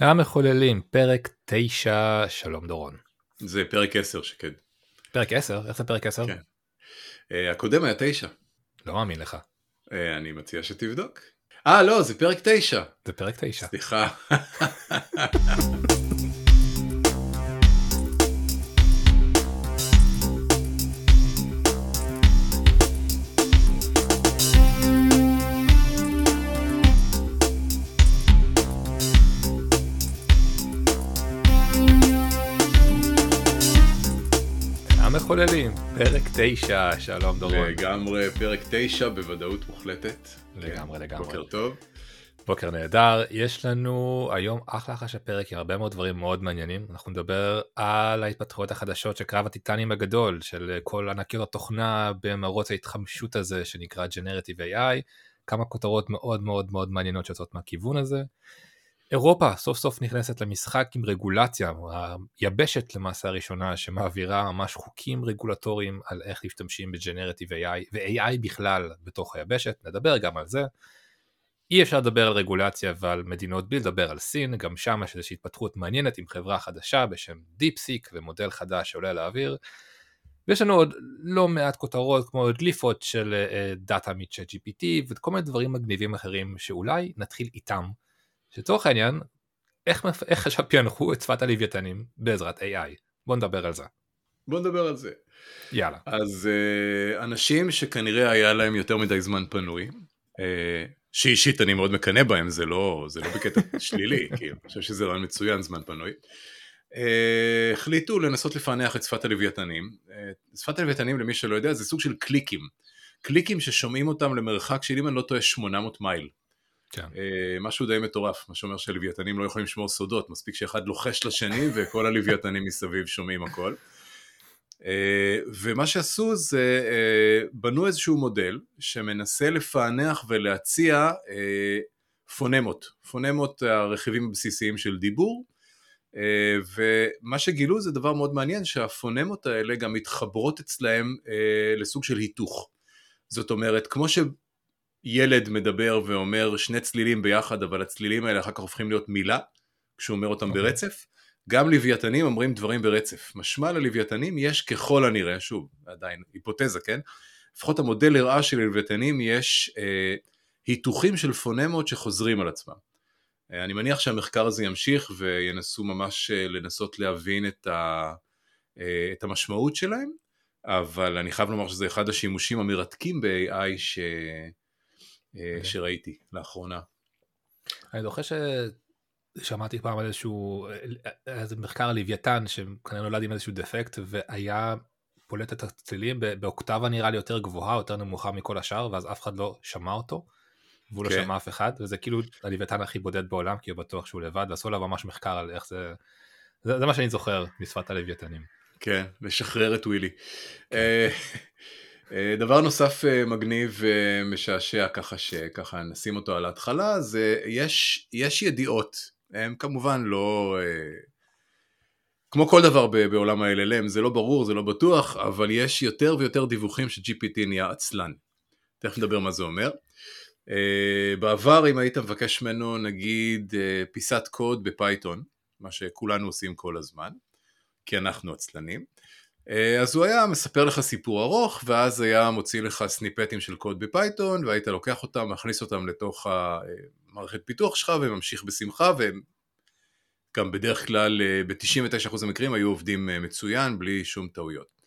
המחוללים, פרק 9, שלום דורון. זה פרק 10 שקד. פרק 10? איך זה פרק 10? כן. Uh, הקודם היה 9. לא מאמין לך. Uh, אני מציע שתבדוק. אה, לא, זה פרק 9. זה פרק 9. סליחה. המחוללים, פרק 9, שלום דורון. לגמרי, פרק 9 בוודאות מוחלטת. לגמרי, כן, לגמרי. בוקר טוב. בוקר נהדר, יש לנו היום אחלה אחלה של פרק עם הרבה מאוד דברים מאוד מעניינים. אנחנו נדבר על ההתפתחויות החדשות של קרב הטיטנים הגדול, של כל ענקיות התוכנה במרוץ ההתחמשות הזה שנקרא Generative AI, כמה כותרות מאוד מאוד מאוד מעניינות שיוצאות מהכיוון הזה. אירופה סוף סוף נכנסת למשחק עם רגולציה, היבשת למעשה הראשונה שמעבירה ממש חוקים רגולטוריים על איך משתמשים בג'נרטיב AI ו-AI בכלל בתוך היבשת, נדבר גם על זה. אי אפשר לדבר על רגולציה ועל מדינות בלי לדבר על סין, גם שם יש איזושהי התפתחות מעניינת עם חברה חדשה בשם דיפסיק ומודל חדש שעולה לאוויר. ויש לנו עוד לא מעט כותרות כמו דליפות של דאטה מצ'אט GPT וכל מיני דברים מגניבים אחרים שאולי נתחיל איתם. שלצורך העניין, איך, איך עכשיו פענחו את שפת הלוויתנים בעזרת AI? בוא נדבר על זה. בוא נדבר על זה. יאללה. אז uh, אנשים שכנראה היה להם יותר מדי זמן פנוי, uh, שאישית אני מאוד מקנא בהם, זה לא, זה לא בקטע שלילי, כי אני חושב שזה רעיון מצוין זמן פנוי. Uh, החליטו לנסות לפענח את שפת הלוויתנים. Uh, שפת הלוויתנים למי שלא יודע זה סוג של קליקים. קליקים ששומעים אותם למרחק של אם אני לא טועה 800 מייל. כן. משהו די מטורף, מה שאומר שלוויתנים לא יכולים לשמור סודות, מספיק שאחד לוחש לשני וכל הלוויתנים מסביב שומעים הכל. ומה שעשו זה בנו איזשהו מודל שמנסה לפענח ולהציע פונמות, פונמות הרכיבים הבסיסיים של דיבור, ומה שגילו זה דבר מאוד מעניין שהפונמות האלה גם מתחברות אצלהם לסוג של היתוך. זאת אומרת, כמו ש... ילד מדבר ואומר שני צלילים ביחד, אבל הצלילים האלה אחר כך הופכים להיות מילה, כשהוא אומר אותם okay. אוקיי. ברצף. גם לוויתנים אומרים דברים ברצף. משמע ללוויתנים יש ככל הנראה, שוב, עדיין היפותזה, כן? לפחות המודל הראה שללוויתנים יש אה, היתוכים של פונמות שחוזרים על עצמם. אה, אני מניח שהמחקר הזה ימשיך וינסו ממש אה, לנסות להבין את, ה, אה, את המשמעות שלהם, אבל אני חייב לומר שזה אחד השימושים המרתקים ב-AI ש... אה, שראיתי לאחרונה. אני זוכר ששמעתי פעם על איזשהו, איזה מחקר על לוויתן שכנראה נולד עם איזשהו דפקט והיה פולט את הצלילים באוקטבה נראה לי יותר גבוהה, יותר נמוכה מכל השאר, ואז אף אחד לא שמע אותו, והוא לא כן. לא שמע אף אחד, וזה כאילו הלוויתן הכי בודד בעולם, כי הוא בטוח שהוא לבד, ועשו עליו ממש מחקר על איך זה, זה, זה מה שאני זוכר משפת הלוויתנים. כן, לשחרר את ווילי. כן. אה, אה, דבר נוסף אה, מגניב ומשעשע ככה שככה נשים אותו על ההתחלה זה יש, יש ידיעות, הם כמובן לא, אה, כמו כל דבר בעולם ה-LLM זה לא ברור, זה לא בטוח, אבל יש יותר ויותר דיווחים ש-GPT נהיה עצלן. תכף נדבר מה זה אומר. בעבר אם היית מבקש ממנו נגיד פיסת קוד ב Python, מה שכולנו עושים כל הזמן, כי אנחנו עצלנים, אה, אז הוא היה מספר לך סיפור ארוך, ואז היה מוציא לך snippet ים של קוד ב Python, והיית לוקח אותם, מכניס אותם לתוך המערכת פיתוח שלך, וממשיך בשמחה, והם גם בדרך כלל, אה, ב-99% המקרים היו עובדים אה, מצוין, בלי שום טעויות.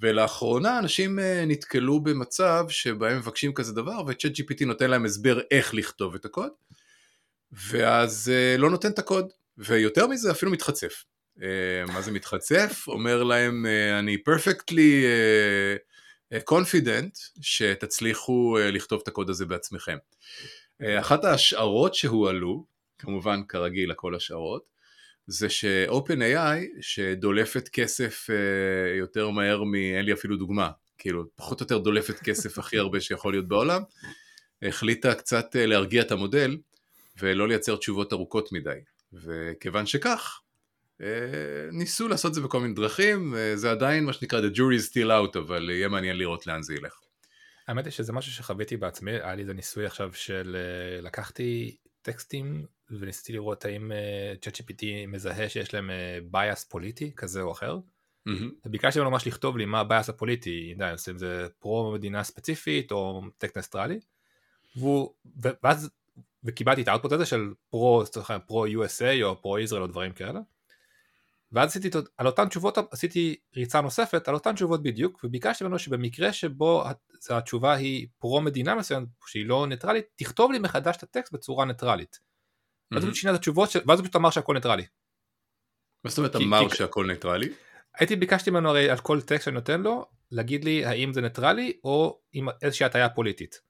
ולאחרונה אנשים נתקלו במצב שבהם מבקשים כזה דבר, ו ChatGPT נותן להם הסבר איך לכתוב את הקוד, ואז לא נותן את הקוד, ויותר מזה אפילו מתחצף. אה, מה זה מתחצף? אומר להם, אה, אני perfectly אה, confident שתצליחו לכתוב את הקוד הזה בעצמכם. אחת ההשערות שהועלו, כמובן כרגיל הכל השערות, זה ש-OpenAI, שדולפת כסף יותר מהר מ... אין לי אפילו דוגמה, כאילו, פחות או יותר דולפת כסף הכי הרבה שיכול להיות בעולם, החליטה קצת להרגיע את המודל ולא לייצר תשובות ארוכות מדי. וכיוון שכך, אה, ניסו לעשות את זה בכל מיני דרכים, זה עדיין מה שנקרא the jury is still out, אבל יהיה מעניין לראות לאן זה ילך. האמת היא שזה משהו שחוויתי בעצמי, היה לי איזה ניסוי עכשיו של אה, לקחתי טקסטים וניסיתי לראות האם ChatGPT מזהה שיש להם bias פוליטי כזה או אחר. Mm-hmm. ביקשתי ממנו ממש לכתוב לי מה ה bias הפוליטי, אם זה פרו מדינה ספציפית או טקסט ניטרלי. ואז, וקיבלתי את ה output הזה של פרו, פרו USA או פרו ישראל או דברים כאלה. ואז עשיתי על אותן תשובות, עשיתי ריצה נוספת על אותן תשובות בדיוק, וביקשתי ממנו שבמקרה שבו התשובה היא פרו מדינה מסוימת שהיא לא ניטרלית, תכתוב לי מחדש את הטקסט בצורה ניטרלית. ואז הוא שינה את התשובות, ואז הוא פשוט אמר שהכל ניטרלי. מה זאת אומרת אמר שהכל ניטרלי? הייתי ביקשתי ממנו הרי על כל טקסט שאני נותן לו, להגיד לי האם זה ניטרלי או עם איזושהי הטעיה פוליטית.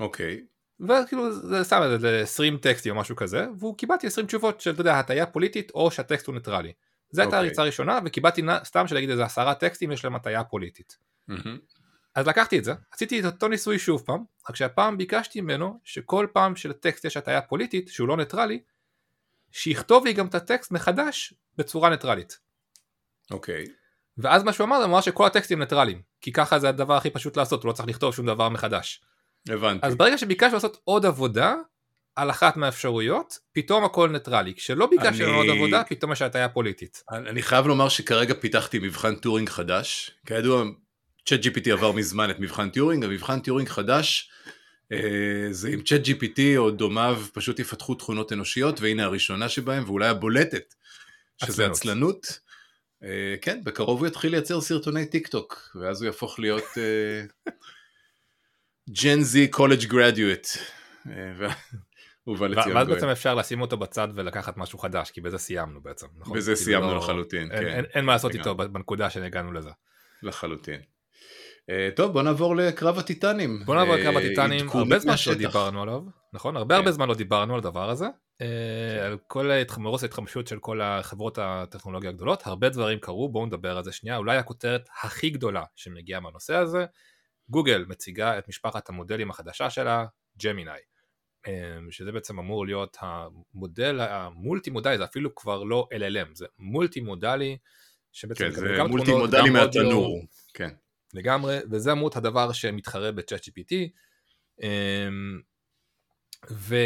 אוקיי. וכאילו זה סתם איזה 20 טקסטים או משהו כזה, והוא קיבלתי 20 תשובות של אתה יודע הטעיה פוליטית או שהטקסט הוא ניטרלי. זו הייתה הריצה הראשונה וקיבלתי סתם של להגיד איזה עשרה טקסטים יש להם הטעיה פוליטית. אז לקחתי את זה, עשיתי את אותו ניסוי שוב פעם, רק שהפעם ביקשתי ממנו שכל פעם שלטקסט יש הטעיה פוליטית שהוא לא ניטרלי, שיכתוב לי גם את הטקסט מחדש בצורה ניטרלית. אוקיי. ואז מה שהוא אמר, הוא אמר שכל הטקסטים ניטרלים, כי ככה זה הדבר הכי פשוט לעשות, הוא לא צריך לכתוב שום דבר מחדש. הבנתי. אז ברגע שביקשנו לעשות עוד עבודה על אחת מהאפשרויות, פתאום הכל ניטרלי. כשלא ביקשנו אני... עוד עבודה, פתאום יש הטעיה פוליטית. אני, אני חייב לומר שכרגע פיתחתי מבחן טורינג חדש. כידוע, ChatGPT עבר מזמן את מבחן טיורינג, המבחן טיורינג חדש אה, זה אם ChatGPT או דומיו פשוט יפתחו תכונות אנושיות, והנה הראשונה שבהם, ואולי הבולטת, שזה עצלנות. אה, כן, בקרוב הוא יתחיל לייצר סרטוני טיק טוק, ואז הוא יהפוך להיות Gen Z college graduate. ואז בעצם אפשר לשים אותו בצד ולקחת משהו חדש, כי בזה סיימנו בעצם, נכון? בזה כאילו סיימנו לא... לחלוטין, אין, כן. אין, אין מה לעשות איתו בנקודה שהגענו לזה. לחלוטין. Uh, טוב בוא נעבור לקרב הטיטנים. בוא נעבור לקרב הטיטנים, הרבה זמן שלא דיברנו עליו, נכון? הרבה הרבה כן. זמן לא דיברנו על הדבר הזה. כן. על כל מרוץ ההתחמשות של כל החברות הטכנולוגיה הגדולות, הרבה דברים קרו, בואו נדבר על זה שנייה, אולי הכותרת הכי גדולה שמגיעה מהנושא הזה, גוגל מציגה את משפחת המודלים החדשה שלה, ג'מיני, שזה בעצם אמור להיות המודל המולטי מודלי, זה אפילו כבר לא LLM, זה מולטי מודלי, שבעצם כן, זה מולטי מודלי מהתנור, כן. לגמרי, וזה אמור להיות הדבר שמתחרה ב-chat GPT, ו...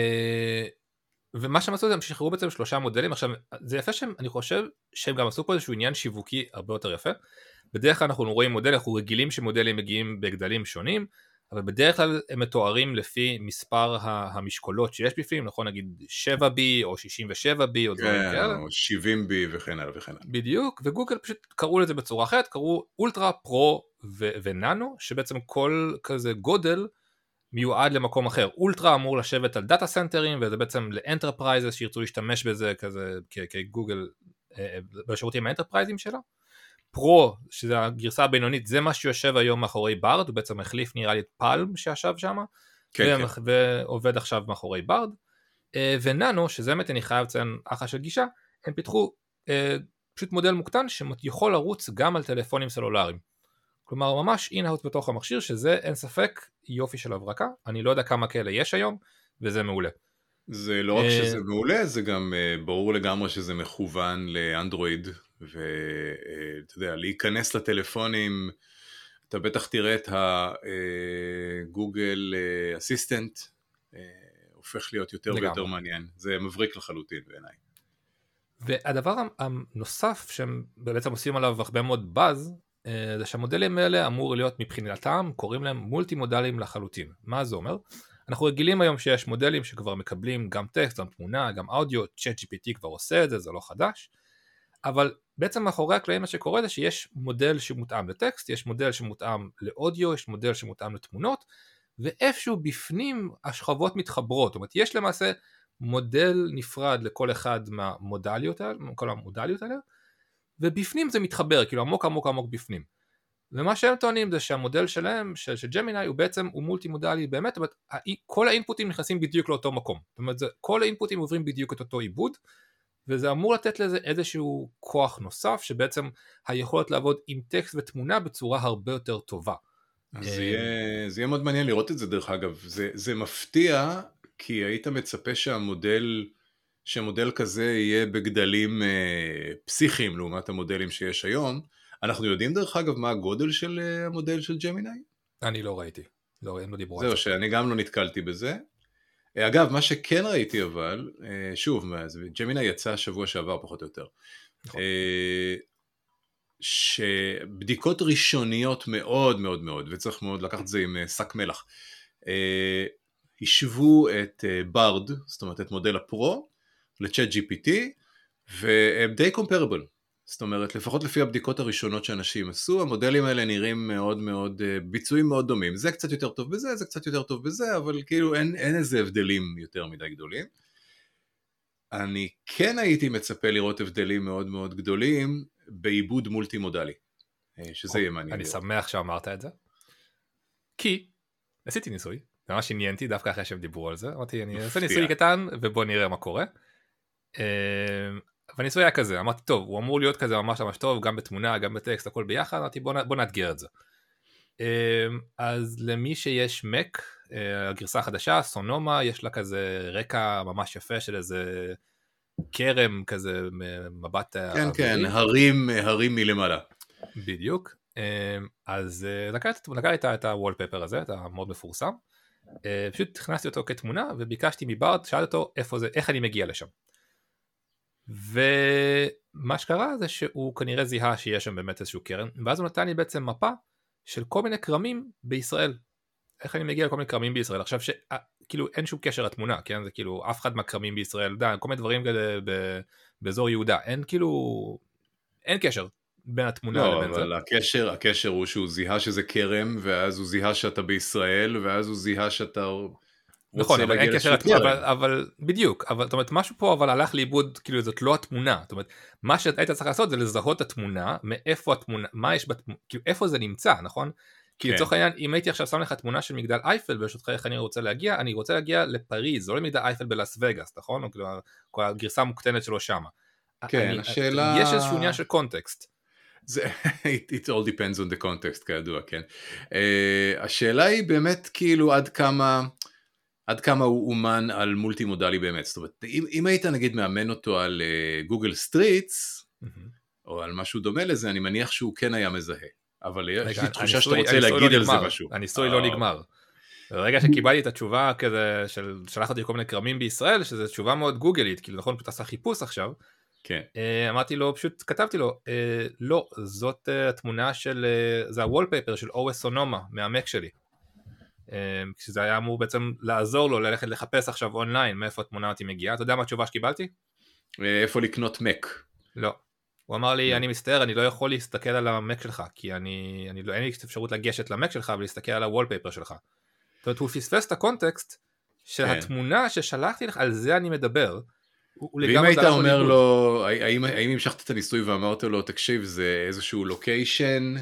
ומה שהם עשו זה הם שחררו בעצם שלושה מודלים, עכשיו זה יפה שהם, אני חושב שהם גם עשו פה איזשהו עניין שיווקי הרבה יותר יפה, בדרך כלל אנחנו רואים מודל, אנחנו רגילים שמודלים מגיעים בגדלים שונים, אבל בדרך כלל הם מתוארים לפי מספר המשקולות שיש בפנים, נכון נגיד 7B או 67B או דברים כן, כאלה. או 70B וכן הלאה וכן הלאה. בדיוק, וגוגל פשוט קראו לזה בצורה אחרת, קראו Ultra, Pro ו- וננו, שבעצם כל כזה גודל מיועד למקום אחר. אולטרה אמור לשבת על data center ים, וזה בעצם ל enterprises שירצו להשתמש בזה כזה כגוגל אה, אה, בשירותים ה enterprise ים שלה. Pro, שזה הגרסה הבינונית, זה מה שיושב היום מאחורי Bard, הוא בעצם החליף נראה לי את PaLM שישב שם, כן, כן. ועובד עכשיו מאחורי Bard, אה, וננו, שזה באמת אני חייב לציין אחלה של גישה, הם פיתחו אה, פשוט מודל מוקטן שיכול לרוץ גם על טלפונים סלולריים. כלומר ממש in-house בתוך המכשיר, שזה אין ספק יופי של הברקה, אני לא יודע כמה כאלה יש היום, וזה מעולה. זה לא רק אה, שזה מעולה, זה גם ברור לגמרי שזה מכוון לאנדרואיד ואתה יודע, להיכנס לטלפונים, אתה בטח תראה את הגוגל אסיסטנט, אה, הופך להיות יותר לגמרי. ויותר מעניין, זה מבריק לחלוטין בעיניי. והדבר הנוסף שהם בעצם עושים עליו הרבה מאוד באז, אה, זה שהמודלים האלה אמור להיות מבחינתם, קוראים להם מולטי מודלים לחלוטין. מה זה אומר? אנחנו רגילים היום שיש מודלים שכבר מקבלים גם טקסט, גם תמונה, גם אודיו, צ'אט GPT כבר עושה את זה, זה לא חדש. אבל בעצם מאחורי הקלעים מה שקורה זה שיש מודל שמותאם לטקסט, יש מודל שמותאם לאודיו, יש מודל שמותאם לתמונות, ואיפשהו בפנים השכבות מתחברות, זאת אומרת יש למעשה מודל נפרד לכל אחד מהמודליות האלה, כל המודליות האלה, ובפנים זה מתחבר, כאילו עמוק עמוק עמוק בפנים. ומה שהם טוענים זה שהמודל שלהם, של, של ג'מיני, הוא בעצם, הוא מולטי מודלי באמת, זאת אומרת, כל האינפוטים נכנסים בדיוק לאותו מקום. זאת אומרת, כל האינפוטים עוברים בדיוק את אותו עיבוד, וזה אמור לתת לזה איזשהו כוח נוסף שבעצם היכולת לעבוד עם טקסט ותמונה בצורה הרבה יותר טובה. אז זה יהיה, זה יהיה מאוד מעניין לראות את זה דרך אגב, זה, זה מפתיע כי היית מצפה שהמודל, שמודל כזה יהיה בגדלים אה, פסיכיים לעומת המודלים שיש היום. אנחנו יודעים דרך אגב מה הגודל של אה, המודל של ג'מיני? אני לא ראיתי, לא, הם לא דיברו על זה. זהו, שאני גם לא נתקלתי בזה. אגב, מה שכן ראיתי אבל, שוב, ג'מינה יצא שבוע שעבר פחות או יותר. נכון. שבדיקות ראשוניות מאוד מאוד מאוד, וצריך מאוד לקחת את זה עם שק מלח, השוו את ברד, זאת אומרת את מודל הפרו, לצ'אט GPT, והם די קומפרבל. זאת אומרת, לפחות לפי הבדיקות הראשונות שאנשים עשו, המודלים האלה נראים מאוד מאוד, אה, ביצועים מאוד דומים. זה קצת יותר טוב בזה, זה קצת יותר טוב בזה, אבל כאילו אין, אין איזה הבדלים יותר מדי גדולים. אני כן הייתי מצפה לראות הבדלים מאוד מאוד גדולים בעיבוד מולטי מודלי, אה, שזה יהיה מעניין. אני שמח שאמרת את זה, כי עשיתי ניסוי, זה ממש עניין אותי דווקא אחרי שהם דיברו על זה, אמרתי אני אעשה ניסוי קטן ובוא נראה מה קורה. והניסוי היה כזה, אמרתי טוב, הוא אמור להיות כזה ממש ממש טוב, גם בתמונה, גם בטקסט, הכל ביחד, אמרתי בוא, בוא נאתגר את זה. אמ, אז למי שיש מק, אה, הגרסה החדשה, סונומה, יש לה כזה רקע ממש יפה של איזה כרם כזה, מבט... כן, כן, הרים, הרים מלמעלה. בדיוק. אמ, אז אה, לקחתי את ה-wallpaper הזה, את המאוד מפורסם, אה, פשוט הכנסתי אותו כתמונה וביקשתי מבארד, שאלתי אותו איפה זה, איך אני מגיע לשם. ומה שקרה זה שהוא כנראה זיהה שיש שם באמת איזשהו קרן, ואז הוא נתן לי בעצם מפה של כל מיני כרמים בישראל. איך אני מגיע לכל מיני כרמים בישראל? עכשיו שכאילו אין שום קשר לתמונה, כן? זה כאילו אף אחד מהכרמים בישראל, די, כל מיני דברים כאלה באזור יהודה, אין כאילו, אין קשר בין התמונה לא, לבין זה. לא, אבל הקשר, הקשר הוא שהוא זיהה שזה כרם, ואז הוא זיהה שאתה בישראל, ואז הוא זיהה שאתה נכון, אבל אין קשר לתמונה, אבל, אבל בדיוק, אבל זאת אומרת משהו פה אבל הלך לאיבוד, כאילו זאת לא התמונה, זאת אומרת מה שהיית צריך לעשות זה לזהות את התמונה, מאיפה התמונה, מה יש בתמונה, כאילו איפה זה נמצא, נכון? כי כן. לצורך העניין אם הייתי עכשיו שם לך תמונה של מגדל אייפל ברשותך איך אני רוצה להגיע, אני רוצה להגיע לפריז, לא למגדל אייפל בלאס וגאס, נכון? או כאילו כל הגרסה המוקטנת שלו שמה. כן, אני, השאלה... יש איזשהו עניין של קונטקסט. זה, it, it all depends on the context כידוע, כן. Uh, השאלה היא באמת כאילו עד כמה... עד כמה הוא אומן על מולטי מודלי באמת, זאת אומרת, אם, אם היית נגיד מאמן אותו על Google אה, Streets, ממ-הממ. או על משהו דומה לזה, אני מניח שהוא כן היה מזהה. אבל יש לי תחושה שאתה רוצה להגיד לא על זה משהו. הניסוי לא אה, נגמר. ברגע שקיבלתי את התשובה כזה, של שלח אותי כל מיני כרמים בישראל, שזו תשובה מאוד גוגלית, כאילו נכון, פשוט עשה חיפוש עכשיו. כן. אה, אמרתי לו, פשוט כתבתי לו, לא, זאת התמונה של, זה ה wallpaper של OS Sonoma מהמק שלי. אמ, כשזה היה אמור בעצם לעזור לו ללכת לחפש עכשיו אונליין מאיפה התמונה הזאתי מגיעה. אתה יודע מה התשובה שקיבלתי? אה, איפה לקנות מק. לא. הוא אמר לי, אני מצטער, אני לא יכול להסתכל על המק שלך, כי אני, אני לא, אין לי אפשרות לגשת למק שלך ולהסתכל על הוולפייפר שלך. זאת אומרת, הוא פספס את הקונטקסט של כן. התמונה ששלחתי לך, על זה אני מדבר. ואם היית אומר לו, האם, האם המשכת את הניסוי ואמרת לו, תקשיב, זה איזשהו לוקיישן,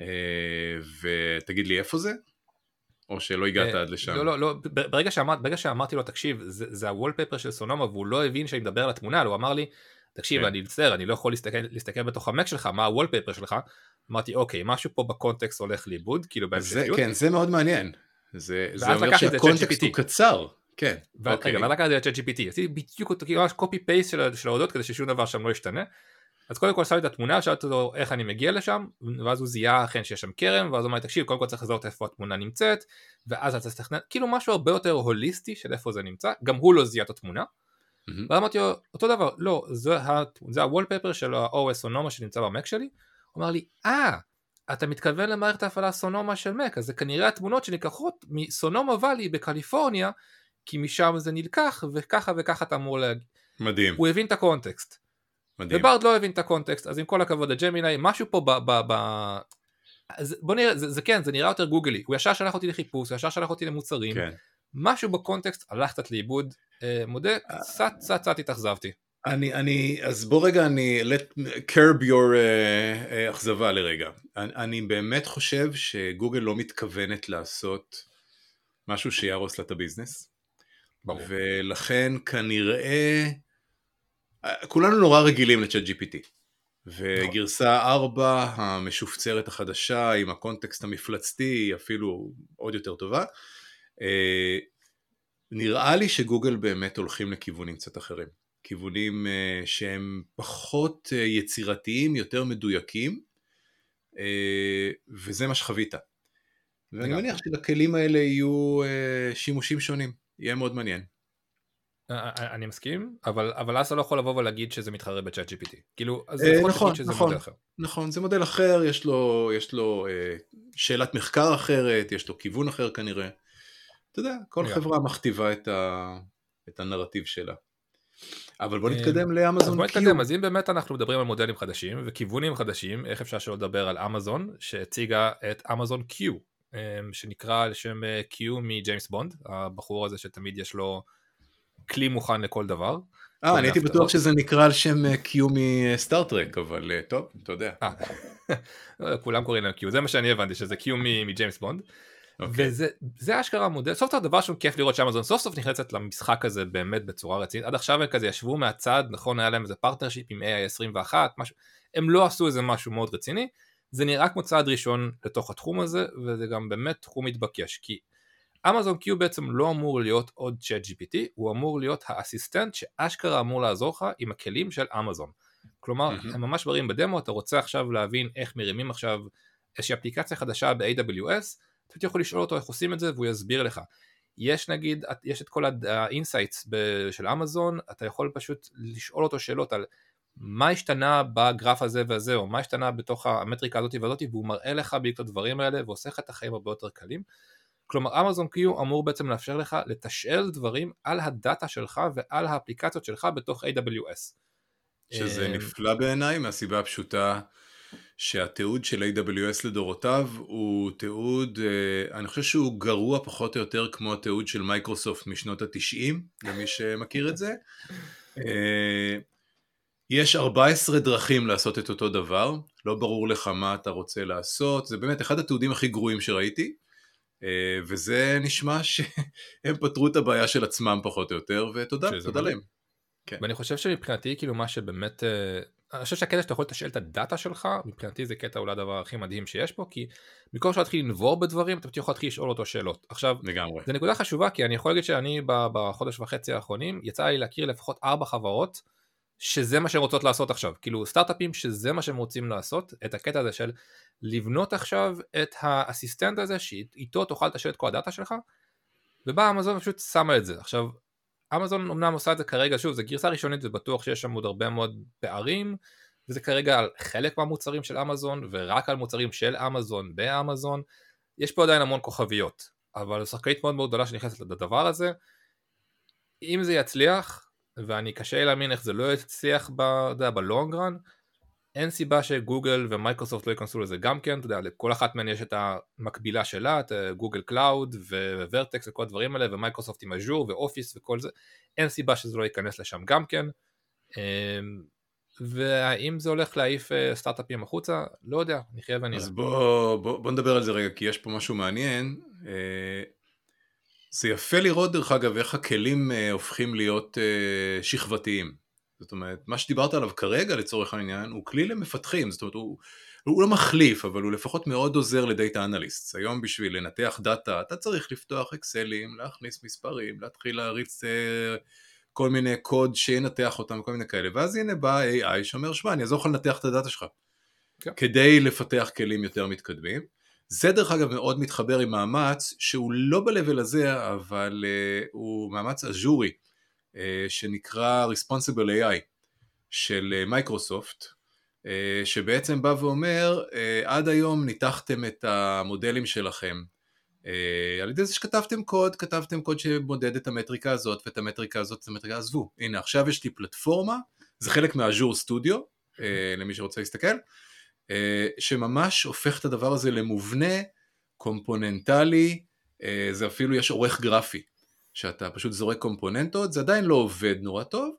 אה, ותגיד לי איפה זה? או שלא הגעת אה, עד לשם? לא, לא, לא, ברגע, שאמר, ברגע שאמרתי לו, תקשיב, זה, זה ה wallpaper של Sonoma, והוא לא הבין שאני מדבר על התמונה, הוא אמר לי, תקשיב, כן. אני מצטער, אני לא יכול להסתכל, להסתכל בתוך המק שלך, מה ה wallpaper שלך, אמרתי, אוקיי, משהו פה ב context הולך לאיבוד, כאילו בהמשכיות. כן, זה מאוד מעניין. זה, זה אומר שה context הוא קצר. כן, אוקיי. רגע, ואז לקחתי את ChatGPT, עשיתי בדיוק אותו, כאילו ממש paste של, של ההודעות כדי ששום דבר שם לא ישתנה. אז קודם כל שמתי את התמונה, שאלתי אותו איך אני מגיע לשם, ואז הוא זיהה אכן שיש שם כרם, ואז הוא אמר לי תקשיב, קודם כל צריך לזהות איפה התמונה נמצאת, ואז אתה צריך לתכנן, כאילו משהו הרבה יותר הוליסטי של איפה זה נמצא, גם הוא לא זיהה את התמונה. ממ-הממ. ואז אמרתי לו, אותו דבר, לא, זה, זה ה wallpaper של ה-OS Sonoma שנמצא במק שלי, הוא אמר לי, אה, אתה מתכוון למערכת ההפעלה Sonoma של מק, אז זה כנראה התמונות שנלקחות מ Sonoma Valley בקליפורניה, כי משם זה נלקח, וככה וככה אתה אמור להגיד. מדהים. הוא הבין את ה context. מדהים. ו Bard לא הבין את ה context, אז עם כל הכבוד ל Gemini, משהו פה ב... ב, ב אז בוא נראה, זה, זה כן, זה נראה יותר גוגלי, הוא ישר שלח אותי לחיפוש, הוא ישר שלח אותי למוצרים, כן. משהו בקונטקסט הלך קצת לאיבוד, אה, מודה, קצת קצת קצת התאכזבתי. אני, אני, אז בוא רגע, אני, let curb your uh, uh, אכזבה לרגע. אני, אני באמת חושב שגוגל לא מתכוונת לעשות משהו שיהרוס לה את הביזנס. ברור. ולכן כנראה כולנו נורא רגילים לצ'אט GPT. וגרסה 4 המשופצרת החדשה עם הקונטקסט המפלצתי היא אפילו עוד יותר טובה. אה, נראה לי שגוגל באמת הולכים לכיוונים קצת אחרים. כיוונים אה, שהם פחות אה, יצירתיים, יותר מדויקים, וזה מה שחווית. ואני מניח שלכלים האלה יהיו שימושים שונים. יהיה מאוד מעניין. אני מסכים, אבל, אבל אז אתה לא יכול לבוא ולהגיד שזה מתחרה בצ'אט GPT. כאילו, אז אה, לפחות נכון, תגיד שזה נכון, מודל אחר. נכון, זה מודל אחר, יש לו, יש לו אה, שאלת מחקר אחרת, יש לו כיוון אחר כנראה. אתה יודע, כל לגמרי. חברה מכתיבה את, ה, את הנרטיב שלה. אבל בוא אה, נתקדם לאמזון בוא. נתקדם, אז אם באמת אנחנו מדברים על מודלים חדשים וכיוונים חדשים, איך אפשר שלא לדבר על אמזון, שהציגה את אמזון קיו, שנקרא על שם אה, Q מג'יימס בונד, הבחור הזה שתמיד יש לו כלי מוכן לכל דבר. אה, אני הייתי. בטוח שזה נקרא על שם אה, Q מסטארטרק, אבל אה, טוב, אתה יודע. אה, כולם קוראים להם Q, זה מה שאני הבנתי, שזה Q מג'יימס בונד. אוקיי. וזה זה אשכרה מודל, סוף סוף דבר שהוא כיף לראות שאמזון סוף סוף נכנסת למשחק הזה באמת בצורה רצינית, עד עכשיו הם כזה ישבו מהצד, נכון היה להם איזה partnership עם AI21, משהו, הם לא עשו איזה משהו מאוד רציני, זה נראה כמו צעד ראשון לתוך התחום הזה, וזה גם באמת תחום מתבקש, כי אמזון Q בעצם לא אמור להיות עוד ChatGPT, הוא אמור להיות ה assistant שאשכרה אמור לעזור לך עם הכלים של אמזון. כלומר, מהמם. הם ממש מראים בדמו, אתה רוצה עכשיו להבין איך מרימים עכשיו איזושהי אפליקציה חדשה ב-AWS, אתה יכול לשאול אותו איך עושים את זה והוא יסביר לך. יש נגיד, יש את כל ה insights של אמזון, אתה יכול פשוט לשאול אותו שאלות על מה השתנה בגרף הזה והזה, או מה השתנה בתוך המטריקה הזאת והזאת, והוא מראה לך בדיוק את הדברים האלה ועושה לך את החיים הרבה יותר קלים. כלומר אמזון קיו אמור בעצם לאפשר לך לתשאל דברים על הדאטה שלך ועל האפליקציות שלך בתוך AWS. שזה אה, נפלא בעיניי מהסיבה הפשוטה שהתיעוד של AWS לדורותיו הוא תיעוד, אה, אני חושב שהוא גרוע פחות או יותר כמו התיעוד של מייקרוסופט משנות התשעים, למי שמכיר את זה. אה, יש 14 דרכים לעשות את אותו דבר, לא ברור לך מה אתה רוצה לעשות, זה באמת אחד התיעודים הכי גרועים שראיתי, וזה נשמע שהם פתרו את הבעיה של עצמם פחות או יותר, ותודה, תודה. להם. כן. ואני חושב שמבחינתי כאילו מה שבאמת, אה, אני חושב שהקטע שאתה יכול לתשאל את הדאטה שלך, מבחינתי זה קטע אולי הדבר הכי מדהים שיש פה, כי במקום שאתה להתחיל לנבור בדברים, אתה יכול להתחיל לשאול אותו שאלות. עכשיו, לגמרי. זו נקודה חשובה, כי אני יכול להגיד שאני בחודש וחצי האחרונים, יצא לי להכיר לפחות ארבע חברות, שזה מה שהן רוצות לעשות עכשיו. כאילו סטארט-אפים שזה מה שהם רוצים לעשות, את הקטע הזה של לבנות עכשיו את האסיסטנט הזה, שאיתו תוכל לתשאל את כל הדאטה שלך, ובאה אמזון ופשוט שמה את זה. עכשיו, אמזון אמנם עושה את זה כרגע, שוב, זו גרסה ראשונית ובטוח שיש שם עוד הרבה מאוד פערים, וזה כרגע על חלק מהמוצרים של אמזון, ורק על מוצרים של אמזון באמזון, יש פה עדיין המון כוכביות, אבל זו שחקנית מאוד מאוד גדולה שנכנסת לדבר הזה, אם זה יצליח, ואני קשה לי להאמין איך זה לא יצליח ב- יודע, ב long run, אין סיבה שגוגל ומייקרוסופט לא ייכנסו לזה גם כן, אתה יודע, לכל אחת מהן יש את המקבילה שלה, את אה, Google Cloud ו Vertex וכל הדברים האלה, ומייקרוסופט עם Azure ו Office וכל זה, אין סיבה שזה לא ייכנס לשם גם כן. אמ, והאם זה הולך להעיף אה, סטארט-אפים החוצה? לא יודע, נחיה ונראה. אז בוא, בוא, בוא נדבר על זה רגע, כי יש פה משהו מעניין. זה יפה לראות דרך אגב איך הכלים אה, הופכים להיות אה, שכבתיים. זאת אומרת, מה שדיברת עליו כרגע לצורך העניין הוא כלי למפתחים, זאת אומרת הוא, הוא לא מחליף, אבל הוא לפחות מאוד עוזר לדאטה אנליסט. היום בשביל לנתח דאטה אתה צריך לפתוח אקסלים, להכניס מספרים, להתחיל להריץ אה, כל מיני קוד שינתח אותם, כל מיני כאלה, ואז הנה בא AI שאומר, שמע, אני אעזור לך לנתח את הדאטה שלך. כן. כדי לפתח כלים יותר מתקדמים. זה דרך אגב מאוד מתחבר עם מאמץ שהוא לא ב-level הזה, אבל uh, הוא מאמץ אג'ורי, uh, שנקרא Responsible AI של אה, מייקרוסופט, uh, שבעצם בא ואומר, uh, עד היום ניתחתם את המודלים שלכם uh, על ידי זה שכתבתם קוד, כתבתם קוד שמודד את המטריקה הזאת ואת המטריקה הזאת, את המטריקה, עזבו, הנה עכשיו יש לי פלטפורמה, זה חלק מהאז'ור סטודיו, uh, למי שרוצה להסתכל, שממש הופך את הדבר הזה למובנה, קומפוננטלי, אה, זה אפילו יש עורך גרפי, שאתה פשוט זורק קומפוננטות, זה עדיין לא עובד נורא טוב,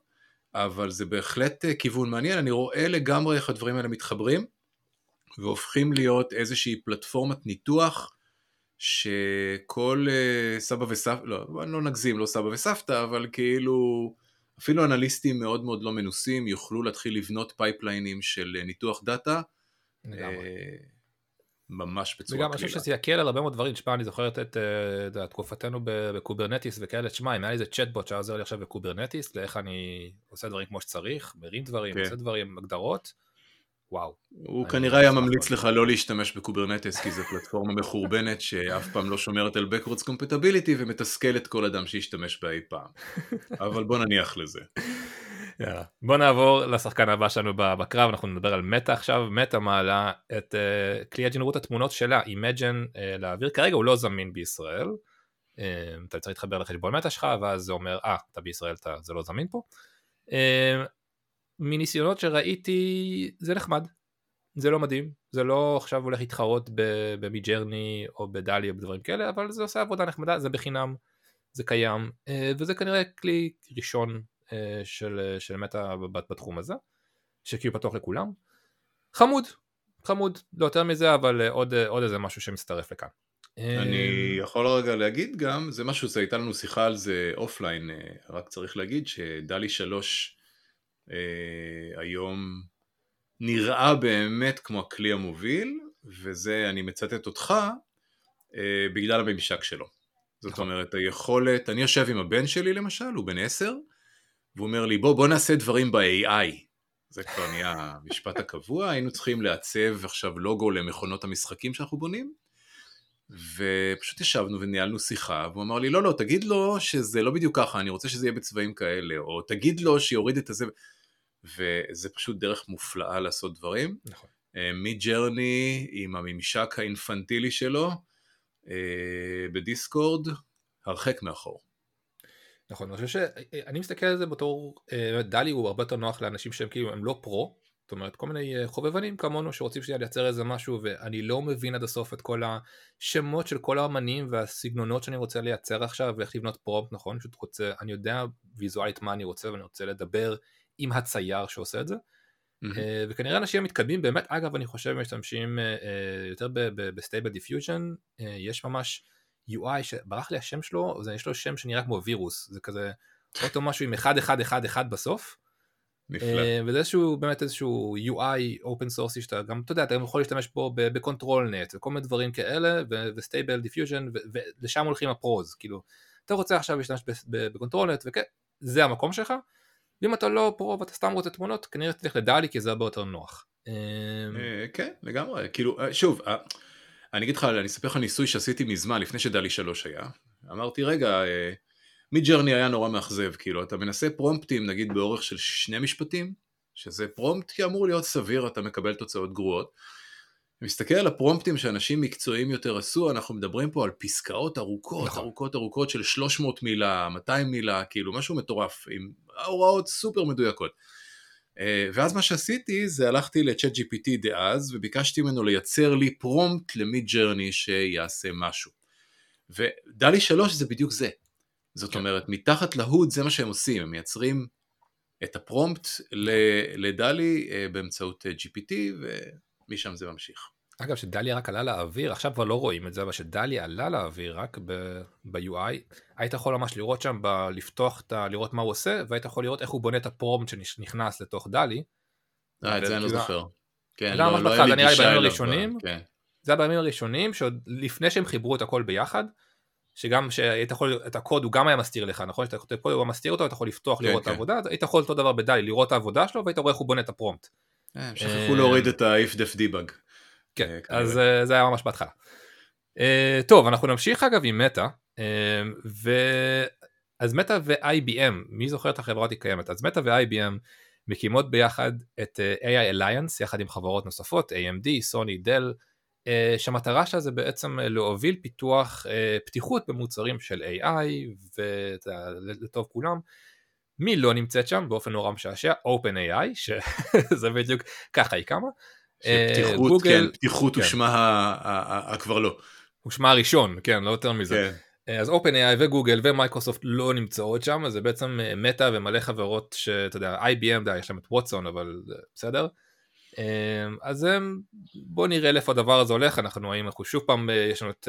אבל זה בהחלט אה, כיוון מעניין, אני רואה לגמרי איך הדברים האלה מתחברים, והופכים להיות איזושהי פלטפורמת ניתוח, שכל אה, סבא וסבתא, לא, לא נגזים, לא סבא וסבתא, אבל כאילו אפילו אנליסטים מאוד מאוד לא מנוסים יוכלו להתחיל לבנות pipeline ים של אה, ניתוח data, לגמרי. אה, ממש בצורה וגם אני חושב קלילה. שזה יקל על הרבה מאוד דברים, תשמע, אני זוכר את, אה, תקופתנו ב Kubernetes וכאלה, תשמע, אם היה לי איזה צ'טבוט שהיה עוזר לי עכשיו ב Kubernetes, לאיך אני עושה דברים כמו שצריך, מרים דברים, כן. עושה דברים, הגדרות, וואו. הוא כנראה היה ממליץ לך לא להשתמש ב Kubernetes, כי זו פלטפורמה מחורבנת שאף פעם לא שומרת על Backwards Compatibility ומתסכלת כל אדם שישתמש בה אי פעם. אבל בוא נניח לזה. יאללה. בוא נעבור לשחקן הבא שלנו בקרב, אנחנו נדבר על מטא עכשיו, מטא מעלה את uh, כלי הג'נרות התמונות שלה, Imagine uh, לאוויר, כרגע הוא לא זמין בישראל, uh, אתה צריך להתחבר לחשבון מטא שלך, ואז זה אומר, אה, ah, אתה בישראל, אתה, זה לא זמין פה. Uh, מניסיונות שראיתי, זה נחמד, זה לא מדהים, זה לא עכשיו הולך להתחרות ב Midjourney או ב DALL-E או בדברים כאלה, אבל זה עושה עבודה נחמדה, זה בחינם, זה קיים, וזה כנראה כלי ראשון אה, של, של מטא בתחום הזה, שכאילו פתוח לכולם. חמוד, חמוד, לא יותר מזה, אבל אה, עוד, אה, עוד איזה משהו שמצטרף לכאן. אני יכול רגע להגיד גם, זה משהו, זה הייתה לנו שיחה על זה אופליין, רק צריך להגיד ש DALL-E שלוש אה, היום נראה באמת כמו הכלי המוביל, וזה, אני מצטט אותך, אה, בגלל הממשק שלו. זאת נכון. אומרת, היכולת, אני יושב עם הבן שלי למשל, הוא בן עשר, והוא אומר לי, בוא, בוא נעשה דברים ב-AI. זה כבר נהיה המשפט הקבוע, היינו צריכים לעצב עכשיו לוגו למכונות המשחקים שאנחנו בונים, ופשוט ישבנו וניהלנו שיחה, והוא אמר לי, לא, לא, תגיד לו שזה לא בדיוק ככה, אני רוצה שזה יהיה בצבעים כאלה, או תגיד לו שיוריד את הזה, וזה פשוט דרך מופלאה לעשות דברים. נכון. אה, מג'רני עם הממשק האינפנטילי שלו, אה, בדיסקורד, הרחק מאחור. נכון, אני חושב שאני מסתכל על זה בתור, אה, דלי הוא הרבה יותר נוח לאנשים שהם כאילו הם לא פרו, זאת אומרת כל מיני אה, חובבנים כמונו שרוצים שנייה לייצר איזה משהו ואני לא מבין עד הסוף את כל השמות של כל האמנים והסגנונות שאני רוצה לייצר עכשיו ואיך לבנות פרומפט נכון, פשוט רוצה, אני יודע ויזואלית מה אני רוצה ואני רוצה לדבר עם הצייר שעושה את זה. ממ-הממ. וכנראה אנשים מתקדמים באמת, אגב אני חושב משתמשים יותר ב Stable Diffusion, יש ממש UI שברח לי השם שלו, זה יש לו שם שנראה כמו וירוס, זה כזה אוטו משהו עם 1111 בסוף. נפלא. אה, וזה איזשהו באמת איזשהו UI open source שאתה גם אתה יודע אתה גם יכול להשתמש בו ב ControlNet וכל מיני דברים כאלה ו Stable Diffusion ולשם הולכים ה pros כאילו אתה רוצה עכשיו להשתמש ב ControlNet וכן זה המקום שלך ואם אתה לא pro ואתה סתם רוצה תמונות כנראה תלך ל DALL-E כי זה הרבה יותר נוח. אה, כן לגמרי כאילו אה, שוב אני אגיד לך, אני אספר לך ניסוי שעשיתי מזמן, לפני ש DALL-E שלוש היה. אמרתי, רגע, אה, Midjourney היה נורא מאכזב, כאילו, אתה מנסה prompts, נגיד באורך של שני משפטים, שזה prompt אמור להיות סביר, אתה מקבל תוצאות גרועות. מסתכל על ה prompts שאנשים מקצועיים יותר עשו, אנחנו מדברים פה על פסקאות ארוכות, נכון. ארוכות ארוכות של 300 מילה, 200 מילה, כאילו משהו מטורף, עם הוראות סופר מדויקות. אה, ואז מה שעשיתי זה הלכתי ל ChatGPT דאז וביקשתי ממנו לייצר לי prompt ל Midjourney שיעשה משהו. ו DALL-E שלוש זה בדיוק זה. זאת כן. אומרת, מתחת ל hood זה מה שהם עושים, הם מייצרים את ה prompt לדלי אה, באמצעות אה, GPT ומשם זה ממשיך. אגב, שדליה רק עלה לאוויר, עכשיו כבר לא רואים את זה, אבל שדליה עלה לאוויר רק ב-UI, היית יכול ממש לראות שם, ב- לפתוח, את ה- לראות מה הוא עושה, והיית יכול לראות איך הוא בונה את הפרומט שנכנס לתוך דלי. אה, את זה אני לא זוכר. כן, לא, לא היה לי גישה אליו. הראשונים, כן. זה היה בימים הראשונים, שעוד לפני שהם חיברו את הכל ביחד, שגם שהיית יכול, את הקוד הוא גם היה מסתיר לך, נכון? שאתה כותב קוד הוא מסתיר אותו, אתה יכול לפתוח כן, לראות כן. את העבודה, היית יכול אותו דבר בדלי, לראות את העבודה שלו, והיית רואה איך הוא בונה את הפרומט. אה, הם שכחו להוריד את ה-if def debug. כן, אה, אז uh, זה היה ממש בהתחלה. Uh, טוב, אנחנו נמשיך אגב עם מטא, ו... אז מטא ו-IBM, מי זוכר את החברה היא קיימת? אז מטא ו-IBM מקימות ביחד את AI Alliance יחד עם חברות נוספות, AMD, סוני, דל, שהמטרה שלה זה בעצם להוביל פיתוח פתיחות במוצרים של AI ולטוב כולם. מי לא נמצאת שם באופן נורא משעשע? OpenAI, שזה בדיוק ככה היא קמה. שפתיחות, גוגל, כן, פתיחות כן. הוא שמה כבר לא. הוא שמה הראשון, כן, לא יותר מזה. כן. אה, אז OpenAI וגוגל ומייקרוסופט לא נמצאות שם, אז זה בעצם אה, מטא ומלא חברות שאתה יודע, IBM, די, יש להם את ווטסון, אבל בסדר. אה, אז בואו נראה לאיפה הדבר הזה הולך, אנחנו רואים, אנחנו שוב פעם, יש לנו את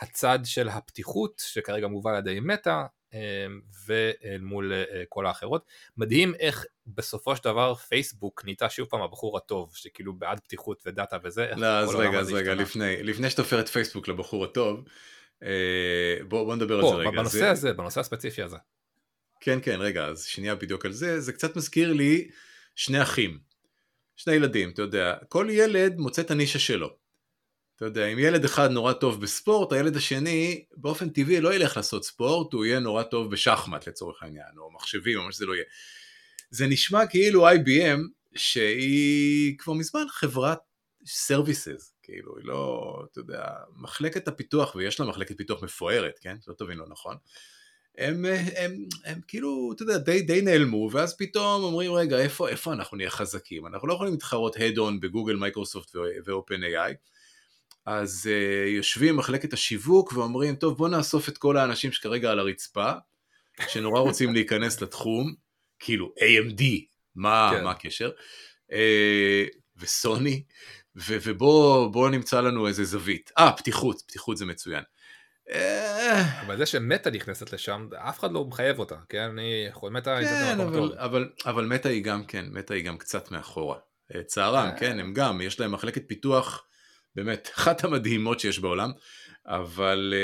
הצד של הפתיחות, שכרגע מובל על ידי מטא, ואל מול אה, כל האחרות. מדהים איך בסופו של דבר פייסבוק נהייתה שוב פעם הבחור הטוב, שכאילו בעד פתיחות ודאטה וזה. לא, אז רגע, אז רגע, לפני, לפני שאתה הופך את פייסבוק לבחור הטוב, אה, בוא, בוא נדבר פה, על זה רגע. בנושא זה... הזה, בנושא הספציפי הזה. כן, כן, רגע, אז שנייה בדיוק על זה, זה קצת מזכיר לי שני אחים. שני ילדים, אתה יודע, כל ילד מוצא את הנישה שלו. אתה יודע, אם ילד אחד נורא טוב בספורט, הילד השני באופן טבעי לא ילך לעשות ספורט, הוא יהיה נורא טוב בשחמט לצורך העניין, או מחשבים, או מה שזה לא יהיה. זה נשמע כאילו IBM, שהיא כבר מזמן חברת services, כאילו, היא לא, אתה יודע, מחלקת הפיתוח, ויש לה מחלקת פיתוח מפוארת, כן? לא תבין לא נכון. הם, הם, הם, הם כאילו, אתה יודע, די, די נעלמו, ואז פתאום אומרים, רגע, איפה, איפה אנחנו נהיה חזקים? אנחנו לא יכולים להתחרות בגוגל, מייקרוסופט ו-OpenAI. אז uh, יושבים מחלקת השיווק ואומרים, טוב, בוא נאסוף את כל האנשים שכרגע על הרצפה, שנורא רוצים להיכנס לתחום, כאילו AMD, מה, כן. מה הקשר? Uh, וסוני, ו- ובוא נמצא לנו איזה זווית. אה, פתיחות, פתיחות זה מצוין. אה. אבל זה שמטה נכנסת לשם, אף אחד לא מחייב אותה, כן? אני יכול, מטה... כן, אבל, אבל, אבל מטה היא גם כן, מטה היא גם קצת מאחורה. צערם. כן, הם גם, יש להם מחלקת פיתוח, באמת, אחת המדהימות שיש בעולם, אבל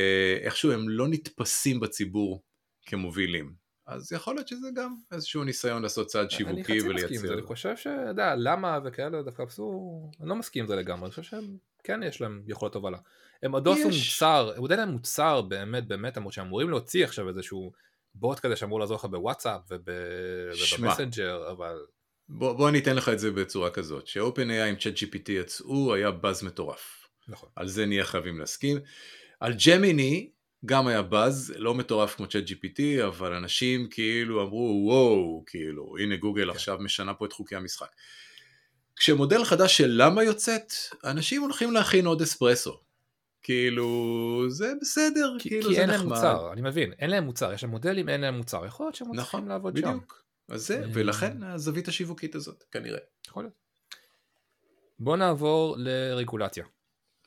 איכשהו הם לא נתפסים בציבור כמובילים. אז יכול להיות שזה גם איזשהו ניסיון לעשות צעד שיווקי ולייצר. אני חצי מסכים אני חושב ש... יודע, למה וכאלה דווקא עשו... אני לא מסכים עם זה לגמרי, אני חושב שהם כן יש להם יכולת הובלה. הם עוד לא עשו מוצר, הם עוד אין להם מוצר באמת באמת, למרות שאמורים להוציא עכשיו איזשהו בוט כזה שאמור לעזור לך בוואטסאפ ובמסנג'ר, אבל... בוא, בוא אני אתן לך את זה בצורה כזאת, ש-OpenAI עם ChatGPT יצאו היה באז מטורף. נכון. על זה נהיה חייבים להסכים. על ג'מיני גם היה באז, לא מטורף כמו צ'אט GPT, אבל אנשים כאילו אמרו וואו, כאילו, הנה גוגל כן. עכשיו משנה פה את חוקי המשחק. כשמודל חדש של למה יוצאת, אנשים הולכים להכין עוד אספרסו. כאילו, זה בסדר, כי, כאילו כי זה נחמד. כי אין להם מוצר, אני מבין, אין להם מוצר, יש להם מודלים, אין להם מוצר, יכול להיות שהם נכון, צריכים לעבוד בדיוק. שם. אז זה, ולכן הזווית השיווקית הזאת, כנראה. יכול להיות. בוא נעבור לרגולציה.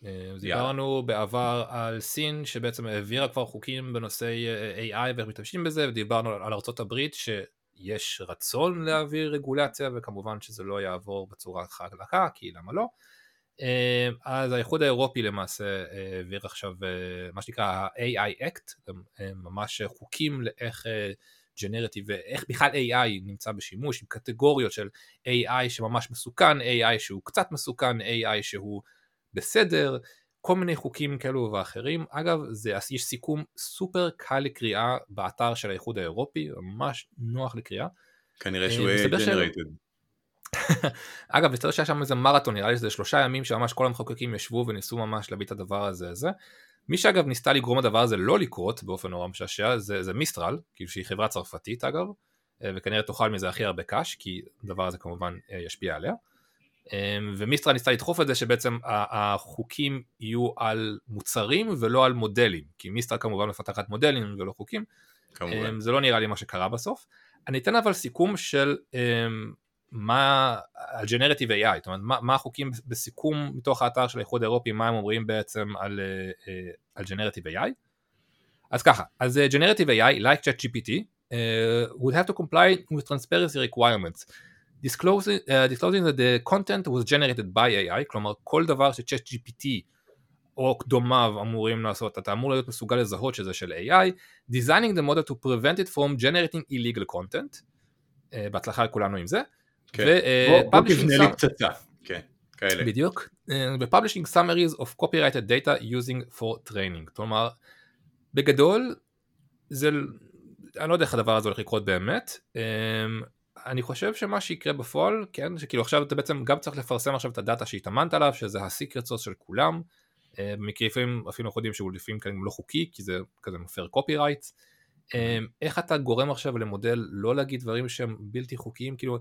אה, דיברנו בעבר על סין שבעצם העבירה כבר חוקים בנושאי אה, AI ואיך משתמשים בזה ודיברנו על ארה"ב שיש רצון להעביר רגולציה וכמובן שזה לא יעבור בצורה חלקה כי למה לא אה, אז האיחוד האירופי למעשה העביר עכשיו מה שנקרא ה-AI Act ממש חוקים לאיך ג'נרטיב ואיך בכלל AI נמצא בשימוש עם קטגוריות של AI שממש מסוכן, AI שהוא קצת מסוכן, AI שהוא בסדר, כל מיני חוקים כאלו ואחרים. אגב, זה, יש סיכום סופר קל לקריאה באתר של האיחוד האירופי, ממש נוח לקריאה. כנראה שהוא יהיה ג'נרייטד. אגב, מסתבר שהיה שם איזה מרתון, נראה לי שזה שלושה ימים שממש כל המחוקקים ישבו וניסו ממש להביא את הדבר הזה. הזה. מי שאגב ניסתה לגרום לדבר הזה לא לקרות באופן נורא משעשע זה, זה מיסטרל, כאילו שהיא חברה צרפתית אגב, אה, וכנראה תאכל מזה הכי הרבה קאש, כי הדבר הזה כמובן אה, ישפיע עליה. אמ, ומיסטרה ניסתה לדחוף את זה שבעצם החוקים יהיו על מוצרים ולא על מודלים, כי מיסטרה כמובן מפתחת מודלים ולא חוקים, כמובן. זה לא נראה לי מה שקרה בסוף. אני אתן אבל סיכום של מה, על ג'נרטיב AI, זאת אומרת מה, מה החוקים בסיכום מתוך האתר של האיחוד האירופי, מה הם אומרים בעצם על, אה, אה, על ג'נרטיב AI. אז ככה, אז ג'נרטיב AI, like ChatGPT, uh, would have to comply with transparency requirements. disclosing, uh, disclosing that the content was generated by AI, כלומר כל דבר שצ'אט GPT או דומיו אמורים לעשות, אתה אמור להיות מסוגל לזהות שזה של AI, designing the model to prevent it from generating illegal content, uh, בהצלחה לכולנו עם זה, כן. uh, בוא תבנה לי פצצה, כן, כאלה. בדיוק, ו-publishing summaries of copyrighted data using for training, כלומר, בגדול, זה, אני לא יודע איך הדבר הזה הולך לקרות באמת, אני חושב שמה שיקרה בפועל, כן, שכאילו עכשיו אתה בעצם גם צריך לפרסם עכשיו את הדאטה שהתאמנת עליו, שזה הסיקרט סוס של כולם, אה, במקרה לפעמים אפילו אנחנו יודעים שהוא לפעמים כאן לא חוקי, כי זה כזה מפר קופי רייט. איך אתה גורם עכשיו למודל לא להגיד דברים שהם בלתי חוקיים, כאילו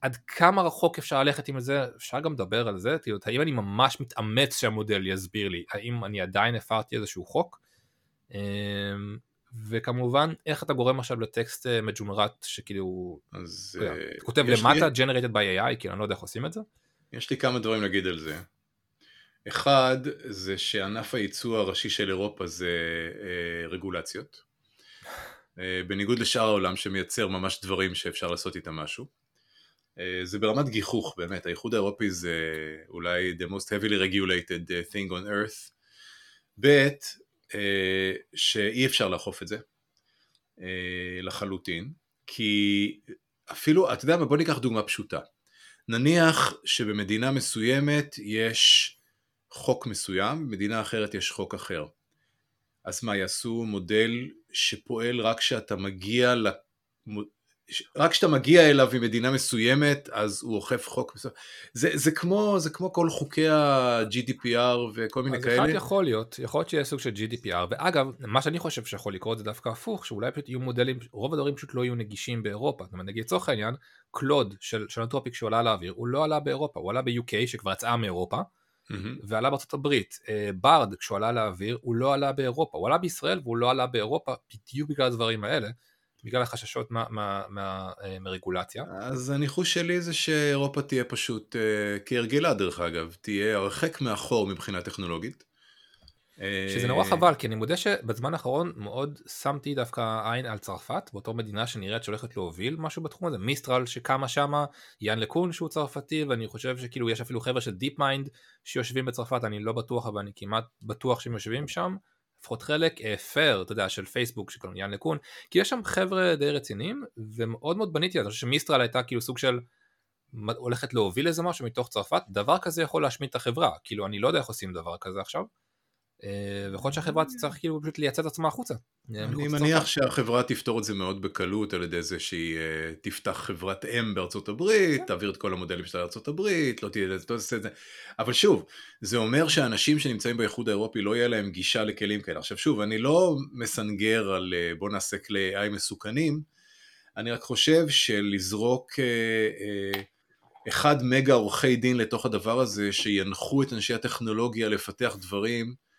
עד כמה רחוק אפשר ללכת עם זה, אפשר גם לדבר על זה, כאילו האם אני ממש מתאמץ שהמודל יסביר לי, האם אני עדיין הפרתי איזשהו חוק. אמ, וכמובן איך אתה גורם עכשיו לטקסט אה, מג'ונרט שכאילו אז אתה uh, כותב למטה לי... generated by AI כאילו אני לא יודע איך עושים את זה. יש לי כמה דברים להגיד על זה. אחד זה שענף הייצוא הראשי של אירופה זה אה, רגולציות. אה, בניגוד לשאר העולם שמייצר ממש דברים שאפשר לעשות איתם משהו. אה, זה ברמת גיחוך באמת, האיחוד האירופי זה אולי the most heavily regulated uh, thing on earth. ב', אה, שאי אפשר לאכוף את זה אה, לחלוטין, כי אפילו, אתה יודע מה, בוא ניקח דוגמה פשוטה. נניח שבמדינה מסוימת יש חוק מסוים, במדינה אחרת יש חוק אחר. אז מה, יעשו מודל שפועל רק כשאתה מגיע רק כשאתה מגיע אליו ממדינה מסוימת, אז הוא אוכף חוק מסוים. זה, זה, כמו, זה כמו כל חוקי ה-GDPR וכל מיני אז כאלה. אז אחד יכול להיות, יכול להיות שיהיה סוג של GDPR, ואגב, מה שאני חושב שיכול לקרות זה דווקא הפוך, שאולי פשוט יהיו מודלים, רוב הדברים פשוט לא יהיו נגישים באירופה. זאת אומרת, נגיד לצורך העניין, קלוד של, של אנטרופיק שעולה לאוויר, הוא לא עלה באירופה, הוא עלה ב-UK שכבר יצאה מאירופה, mm-hmm. ועלה בארצות הברית. ברד, כשהוא עלה לאוויר, הוא לא עלה באירופה, הוא עלה בישראל והוא לא עלה באירופה בדיוק בגלל הדברים האלה. בגלל החששות מרגולציה. אז הניחוש שלי זה שאירופה תהיה פשוט, אה, כהרגלה דרך אגב, תהיה הרחק מאחור מבחינה טכנולוגית. שזה נורא אה, חבל, כי אני מודה שבזמן האחרון מאוד שמתי דווקא עין על צרפת, באותו מדינה שנראית שהולכת להוביל משהו בתחום הזה, מיסטרל שקמה שמה, יאן לקון שהוא צרפתי, ואני חושב שכאילו יש אפילו חבר'ה של DeepMind שיושבים בצרפת, אני לא בטוח, אבל אני כמעט בטוח שהם יושבים שם, לפחות חלק, פייר, אה, אתה יודע, של פייסבוק, שקוראים יאן לקון, כי יש שם חבר'ה די רציניים, ומאוד מאוד בניתי על זה, שמיסטרל הייתה כאילו סוג של הולכת להוביל איזה משהו מתוך צרפת, דבר כזה יכול להשמיד את החברה, כאילו אני לא יודע איך עושים דבר כזה עכשיו, ויכול להיות שהחברה תצטרך כאילו פשוט לייצא את עצמה החוצה. אני מניח שהחברה תפתור את זה מאוד בקלות על ידי זה שהיא אה, תפתח חברת אם בארצות הברית, כן. תעביר את כל המודלים שלה לארצות הברית, לא תהיה לזה, לא תעשה את זה. אבל שוב, זה אומר שאנשים שנמצאים באיחוד האירופי לא יהיה להם גישה לכלים כאלה. עכשיו שוב, אני לא מסנגר על אה, בוא נעשה כלי AI מסוכנים, אני רק חושב שלזרוק אחד מגה עורכי דין לתוך הדבר הזה, שינחו את אנשי הטכנולוגיה לפתח דברים, אה,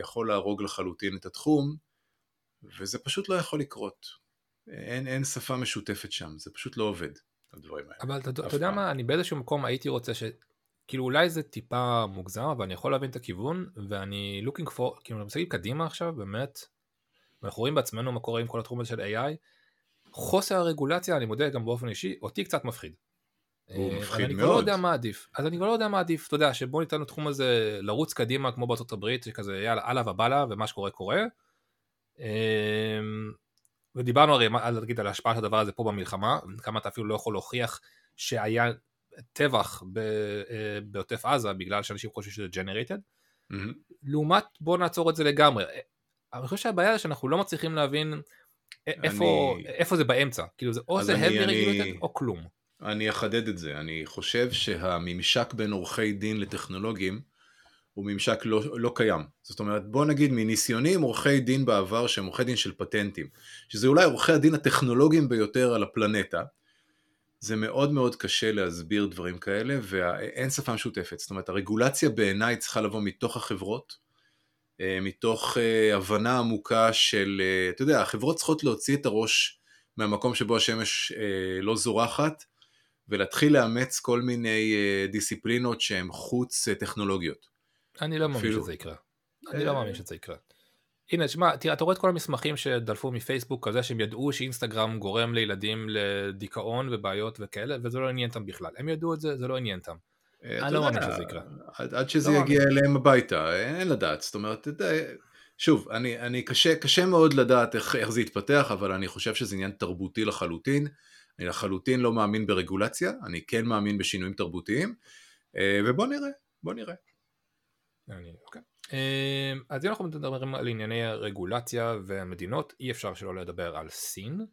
יכול להרוג לחלוטין את התחום, וזה פשוט לא יכול לקרות. אין, אין שפה משותפת שם, זה פשוט לא עובד, הדברים האלה. אבל אתה, אתה יודע מה, אני באיזשהו מקום הייתי רוצה ש... כאילו אולי זה טיפה מוגזם, אבל אני יכול להבין את הכיוון, ואני looking for, כאילו אני מסתכל קדימה עכשיו, באמת, ואנחנו רואים בעצמנו מה קורה עם כל התחום הזה של AI, חוסר הרגולציה, אני מודה גם באופן אישי, אותי קצת מפחיד. הוא אה, מפחיד מאוד. אני כבר לא יודע מה עדיף. אז אני כבר לא יודע מה עדיף, אתה יודע, שבוא ניתן לתחום הזה לרוץ קדימה כמו בארצות הברית, שכזה יאללה, הלאה ובאללה, ומה שקורה קורה. אמ, ודיברנו הרי נגיד, על ההשפעה של הדבר הזה פה במלחמה, כמה אתה אפילו לא יכול להוכיח שהיה טבח אה, בעוטף עזה בגלל שאנשים חושבים שזה ג'נרייטד. לעומת בוא נעצור את זה לגמרי. אני חושב שהבעיה זה שאנחנו לא מצליחים להבין איפה, אני... איפה זה באמצע, כאילו זה או זה heavy regulated או כלום. אני אחדד את זה, אני חושב שהממשק בין עורכי דין לטכנולוגים הוא ממשק לא, לא קיים. זאת אומרת, בוא נגיד מניסיוני עם עורכי דין בעבר שהם עורכי דין של פטנטים, שזה אולי עורכי הדין הטכנולוגיים ביותר על הפלנטה, זה מאוד מאוד קשה להסביר דברים כאלה ואין שפה משותפת. זאת אומרת, הרגולציה בעיניי צריכה לבוא מתוך החברות, אה, מתוך אה, הבנה עמוקה של, אה, אתה יודע, החברות צריכות להוציא את הראש מהמקום שבו השמש לא זורחת, ולהתחיל לאמץ כל מיני uh, דיסציפלינות שהן חוץ uh, טכנולוגיות. אני לא מאמין. שזה יקרה. אני לא מאמין שזה יקרה. הנה, שמע, תראה, אתה רואה את כל המסמכים שדלפו מפייסבוק כזה שהם ידעו שאינסטגרם גורם לילדים לדיכאון ובעיות וכאלה, וזה לא עניין אותם בכלל. הם ידעו את זה, זה לא עניין אותם. אני לא מאמין שזה יקרה. עד, עד שזה לא יגיע מאמין. אליהם הביתה, אין לדעת. זאת אומרת, שוב, אני, אני קשה, קשה מאוד לדעת איך, איך זה יתפתח, אבל אני חושב שזה עניין תרבותי לחלוטין. אני לחלוטין לא מאמין ברגולציה, אני כן מאמין בשינויים תרבותיים, אה, ובוא נראה, בוא נראה. אוקיי. אה, אז אם אנחנו מדברים על ענייני הרגולציה והמדינות, אי אפשר שלא לדבר על סין.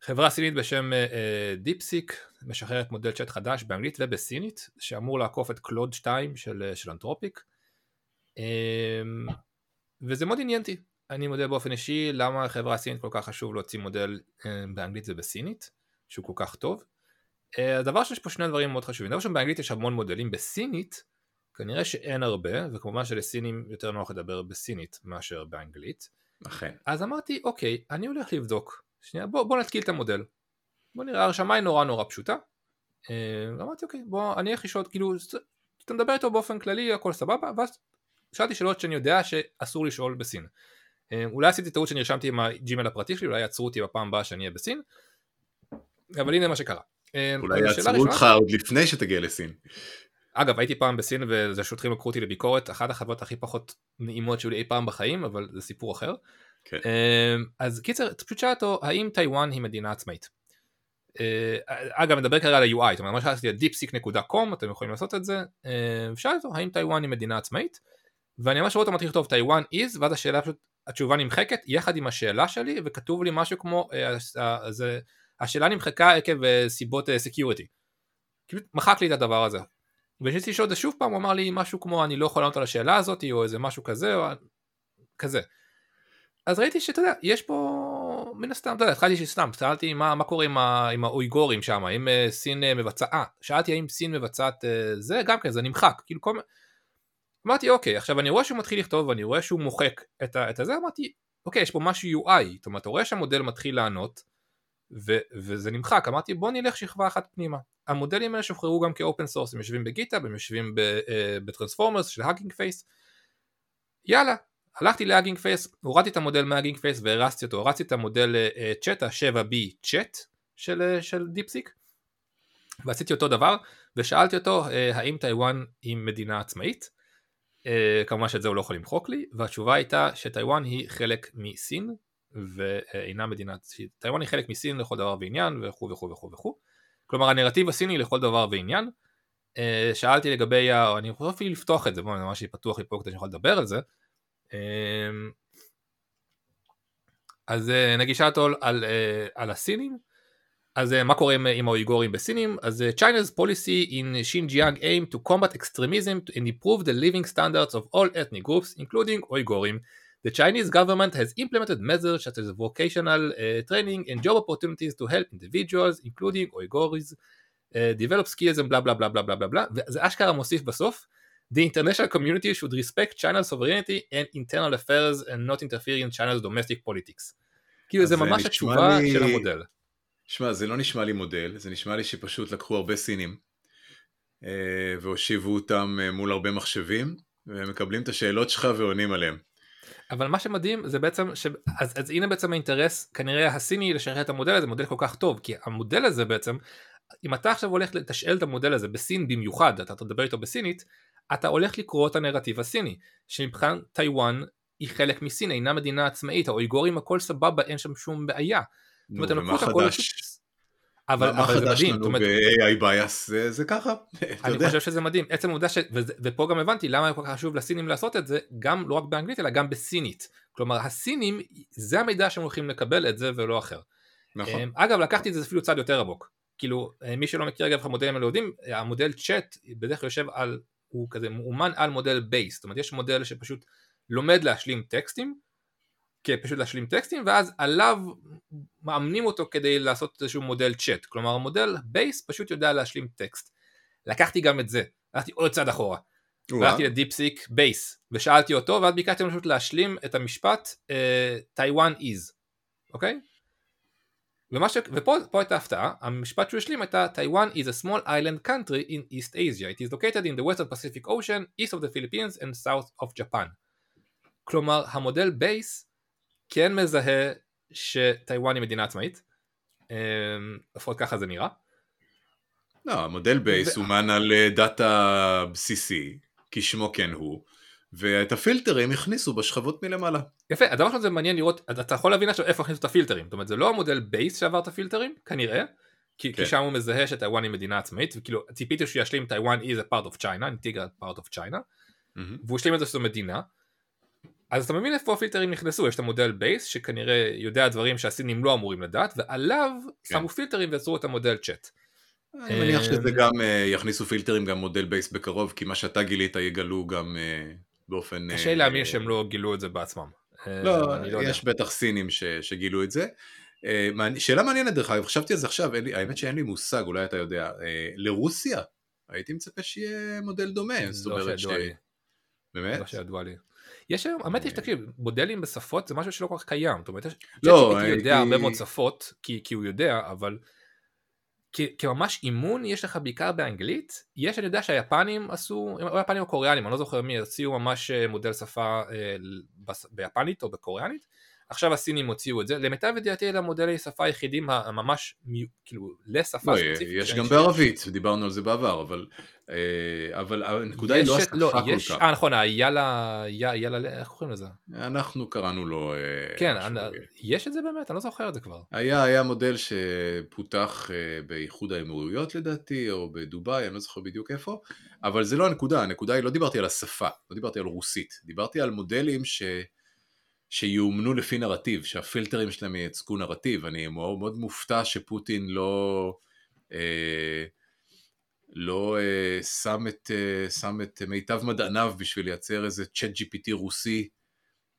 חברה סינית בשם דיפסיק uh, משחררת מודל צ'אט חדש באנגלית ובסינית שאמור לעקוף את קלוד 2 של, של אנתרופיק וזה מאוד עניין אותי אני מודה באופן אישי למה החברה הסינית כל כך חשוב להוציא מודל אה, באנגלית ובסינית, שהוא כל כך טוב. אה, הדבר שיש פה שני דברים מאוד חשובים. דבר ראשון באנגלית יש המון מודלים, בסינית כנראה שאין הרבה, וכמובן שלסינים יותר נוח לדבר בסינית מאשר באנגלית. אכן. אז אמרתי, אוקיי, אני הולך לבדוק. שנייה, בוא, בוא נתקיל את המודל. בוא נראה, הרשמה היא נורא נורא פשוטה. אה, אמרתי, אוקיי, בוא, אני איך לשאול, כאילו, אתה מדבר איתו באופן כללי, הכל סבבה, ואז שאלתי שאלות שאני יודע שאסור לשאול בסין. אה, אולי עשיתי טעות שנרשמתי עם הג'ימל הפרטי שלי, אולי יעצרו אותי בפעם הבאה שאני אהיה בסין, אבל הנה מה שקרה. אה, אולי יעצרו אותך עוד לפני שתגיע לסין. אגב הייתי פעם בסין וזה שוטרים לקחו אותי לביקורת, אחת החוויות הכי פחות נעימות שהיו לי אי פעם בחיים, אבל זה סיפור אחר. כן. אה, אז קיצר, פשוט שאל אותו, האם טיוואן היא מדינה עצמאית? אגב, נדבר כרגע על ה-UI, זאת אומרת, מה שעשיתי deepseek.com, אתם יכולים לעשות את זה, ושאל אותו, האם טיוואן היא מדינה עצמאית? ואני ממש רואה אותו מתחיל לכתוב טיוואן is, ואז השאלה פשוט, התשובה נמחקת יחד עם השאלה שלי, וכתוב לי משהו כמו, זה, השאלה נמחקה עקב סיבות security. כאילו מחק לי את הדבר הזה. וכשניסיתי לשאול את זה שוב פעם, הוא אמר לי משהו כמו אני לא יכול לענות על השאלה הזאת, או איזה משהו כזה, או כזה. אז ראיתי שאתה יודע, יש פה, מן הסתם, אתה יודע, התחלתי שסתם, שאלתי מה, מה קורה עם, ה, עם האויגורים שם, uh, סין מבצעה, שאלתי האם סין מבצעת זה, גם כן, זה נמחק, כאילו כל... אמרתי אוקיי, עכשיו אני רואה שהוא מתחיל לכתוב ואני רואה שהוא מוחק את, ה, את הזה, אמרתי אוקיי, יש פה משהו UI, זאת אומרת, אתה רואה שהמודל מתחיל לענות, ו, וזה נמחק, אמרתי בוא נלך שכבה אחת פנימה. המודלים האלה שוחררו גם כ open source, הם יושבים ב GitHub, הם יושבים ב transformers של Hugging Face, יאללה, הלכתי ל Hugging Face, הורדתי את המודל מ Hugging Face והרצתי אותו, הרצתי את המודל צ'אט, ה-7B צ'אט של, של DeepSeek, ועשיתי אותו דבר, ושאלתי אותו האם טיוואן היא מדינה עצמאית, כמובן שאת זה הוא לא יכול למחוק לי, והתשובה הייתה שטיוואן היא חלק מסין, ואינה מדינה, טיוואן היא חלק מסין לכל דבר ועניין וכו' וכו' וכו' וכו'. כלומר הנרטיב הסיני לכל דבר ועניין. שאלתי לגבי, אני יכול אפילו לפתוח את זה, בואו ממש פתוח לי פה כדי שאני יכול לדבר על זה. אז נגיד שאלת על, על הסינים, אז מה קורה עם, עם האויגורים בסינים? אז China's policy in Xinjiang aim to combat extremism and improve the living standards of all ethnic groups, including אויגורים. The Chinese government has implemented measures such as vocational uh, training and job opportunities to help individuals, including Uyghurs, uh, develop skills and blah blah blah blah blah blah blah, וזה אשכרה מוסיף בסוף, The international community should respect China's sovereignty and internal affairs and not interfere in China's domestic politics. כאילו זה ממש התשובה לי... של המודל. שמע, זה לא נשמע לי מודל, זה נשמע לי שפשוט לקחו הרבה סינים והושיבו אותם מול הרבה מחשבים, והם מקבלים את השאלות שלך ועונים עליהם. אבל מה שמדהים זה בעצם, ש... אז, אז הנה בעצם האינטרס כנראה הסיני לשחרר את המודל הזה, מודל כל כך טוב, כי המודל הזה בעצם, אם אתה עכשיו הולך לתשאל את המודל הזה בסין במיוחד, אתה תדבר איתו בסינית, אתה הולך לקרוא את הנרטיב הסיני, שמבחינת טיוואן היא חלק מסין, אינה מדינה עצמאית, האויגורים הכל סבבה, אין שם שום בעיה. נו, ומה חדש? אבל, מה אבל זה מדהים. מה חדש לנו ב-AI bias זה, זה ככה, אני חושב שזה מדהים, עצם העובדה ש... ופה גם הבנתי למה כל כך חשוב לסינים לעשות את זה, גם לא רק באנגלית אלא גם בסינית. כלומר הסינים, זה המידע שהם הולכים לקבל את זה ולא אחר. נכון. אמ, אגב לקחתי את זה אפילו צעד יותר עמוק. כאילו אה, מי שלא מכיר אגב המודלים האלה יודעים, המודל צ'אט בדרך כלל יושב על, הוא כזה מאומן על מודל base, זאת אומרת יש מודל שפשוט לומד להשלים טקסטים, פשוט להשלים טקסטים ואז עליו מאמנים אותו כדי לעשות איזשהו מודל צ'אט כלומר המודל base פשוט יודע להשלים טקסט. לקחתי גם את זה. הלכתי עוד צעד אחורה. הלכתי ל DeepSeek base ושאלתי אותו ואז ביקשתי פשוט להשלים את המשפט טיוואן uh, is אוקיי? ש... ופה הייתה הפתעה, המשפט שהוא השלים הייתה טיוואן is a small island country in East Asia. It is located in the western Pacific Ocean, east of the Philippines and south of Japan. כלומר המודל base כן מזהה שטיוואן היא מדינה עצמאית, אמ, לפחות ככה זה נראה. לא, המודל base אומן על אה, data בסיסי, כשמו כן הוא, ואת הפילטרים הכניסו בשכבות מלמעלה. יפה, הדבר הזה מעניין לראות, אתה יכול להבין עכשיו איפה הכניסו את הפילטרים, זאת אומרת זה לא המודל base שעבר את הפילטרים, כנראה, כי, כן. כי שם הוא מזהה שטיוואן היא מדינה עצמאית, וכאילו ציפיתי שהוא ישלים טיוואן is a part of China, integral part of China, mm-hmm. והוא השלים את זה שזו מדינה, אז אתה מבין איפה הפילטרים נכנסו, יש את המודל base שכנראה יודע דברים שהסינים לא אמורים לדעת, ועליו כן. שמו פילטרים ויצרו את המודל צ'אט. אני מניח שזה גם uh, יכניסו פילטרים גם מודל base בקרוב, כי מה שאתה גילית יגלו גם uh, באופן... קשה uh, להאמין שהם לא גילו את זה בעצמם. לא, לא יש יודע. בטח סינים ש, שגילו את זה. Uh, שאלה מעניינת דרך אגב, חשבתי על זה עכשיו, לי, האמת שאין לי מושג, אולי אתה יודע, uh, לרוסיה, הייתי מצפה שיהיה מודל דומה, זאת לא אומרת ש... באמת? לא שידוע לי. יש היום, האמת היא שתקשיב, מודלים בשפות זה משהו שלא כל כך קיים, זאת אומרת, לא, הייתי יודע הרבה מאוד שפות, כי, כי הוא יודע, אבל כממש אימון יש לך בעיקר באנגלית, יש אני יודע שהיפנים עשו, או היפנים או קוריאנים, אני לא זוכר מי, הציעו ממש אה, מודל שפה אה, ביפנית או בקוריאנית, עכשיו הסינים הוציאו את זה, למיטב ידיעתי אלה המודלי שפה היחידים הממש, כאילו, לשפה לא, ספציפית. יש גם בערבית, דיברנו על זה בעבר, אבל, אה, אבל הנקודה היא לא השפה לא, כל יש, כך. אה נכון, היאללה, יאללה, איך קוראים לזה? אנחנו קראנו לו... אה, כן, אני, יש את זה באמת? אני לא זוכר את זה כבר. היה, היה מודל שפותח אה, באיחוד האמירויות לדעתי, או בדובאי, אני לא זוכר בדיוק איפה, אבל זה לא הנקודה, הנקודה היא, לא דיברתי על השפה, לא דיברתי על רוסית, דיברתי על מודלים ש... שיאומנו לפי נרטיב, שהפילטרים שלהם ייצגו נרטיב, אני מאוד, מאוד מופתע שפוטין לא... אה, לא אה, שם, את, אה, שם את מיטב מדעניו בשביל לייצר איזה צ'אט GPT רוסי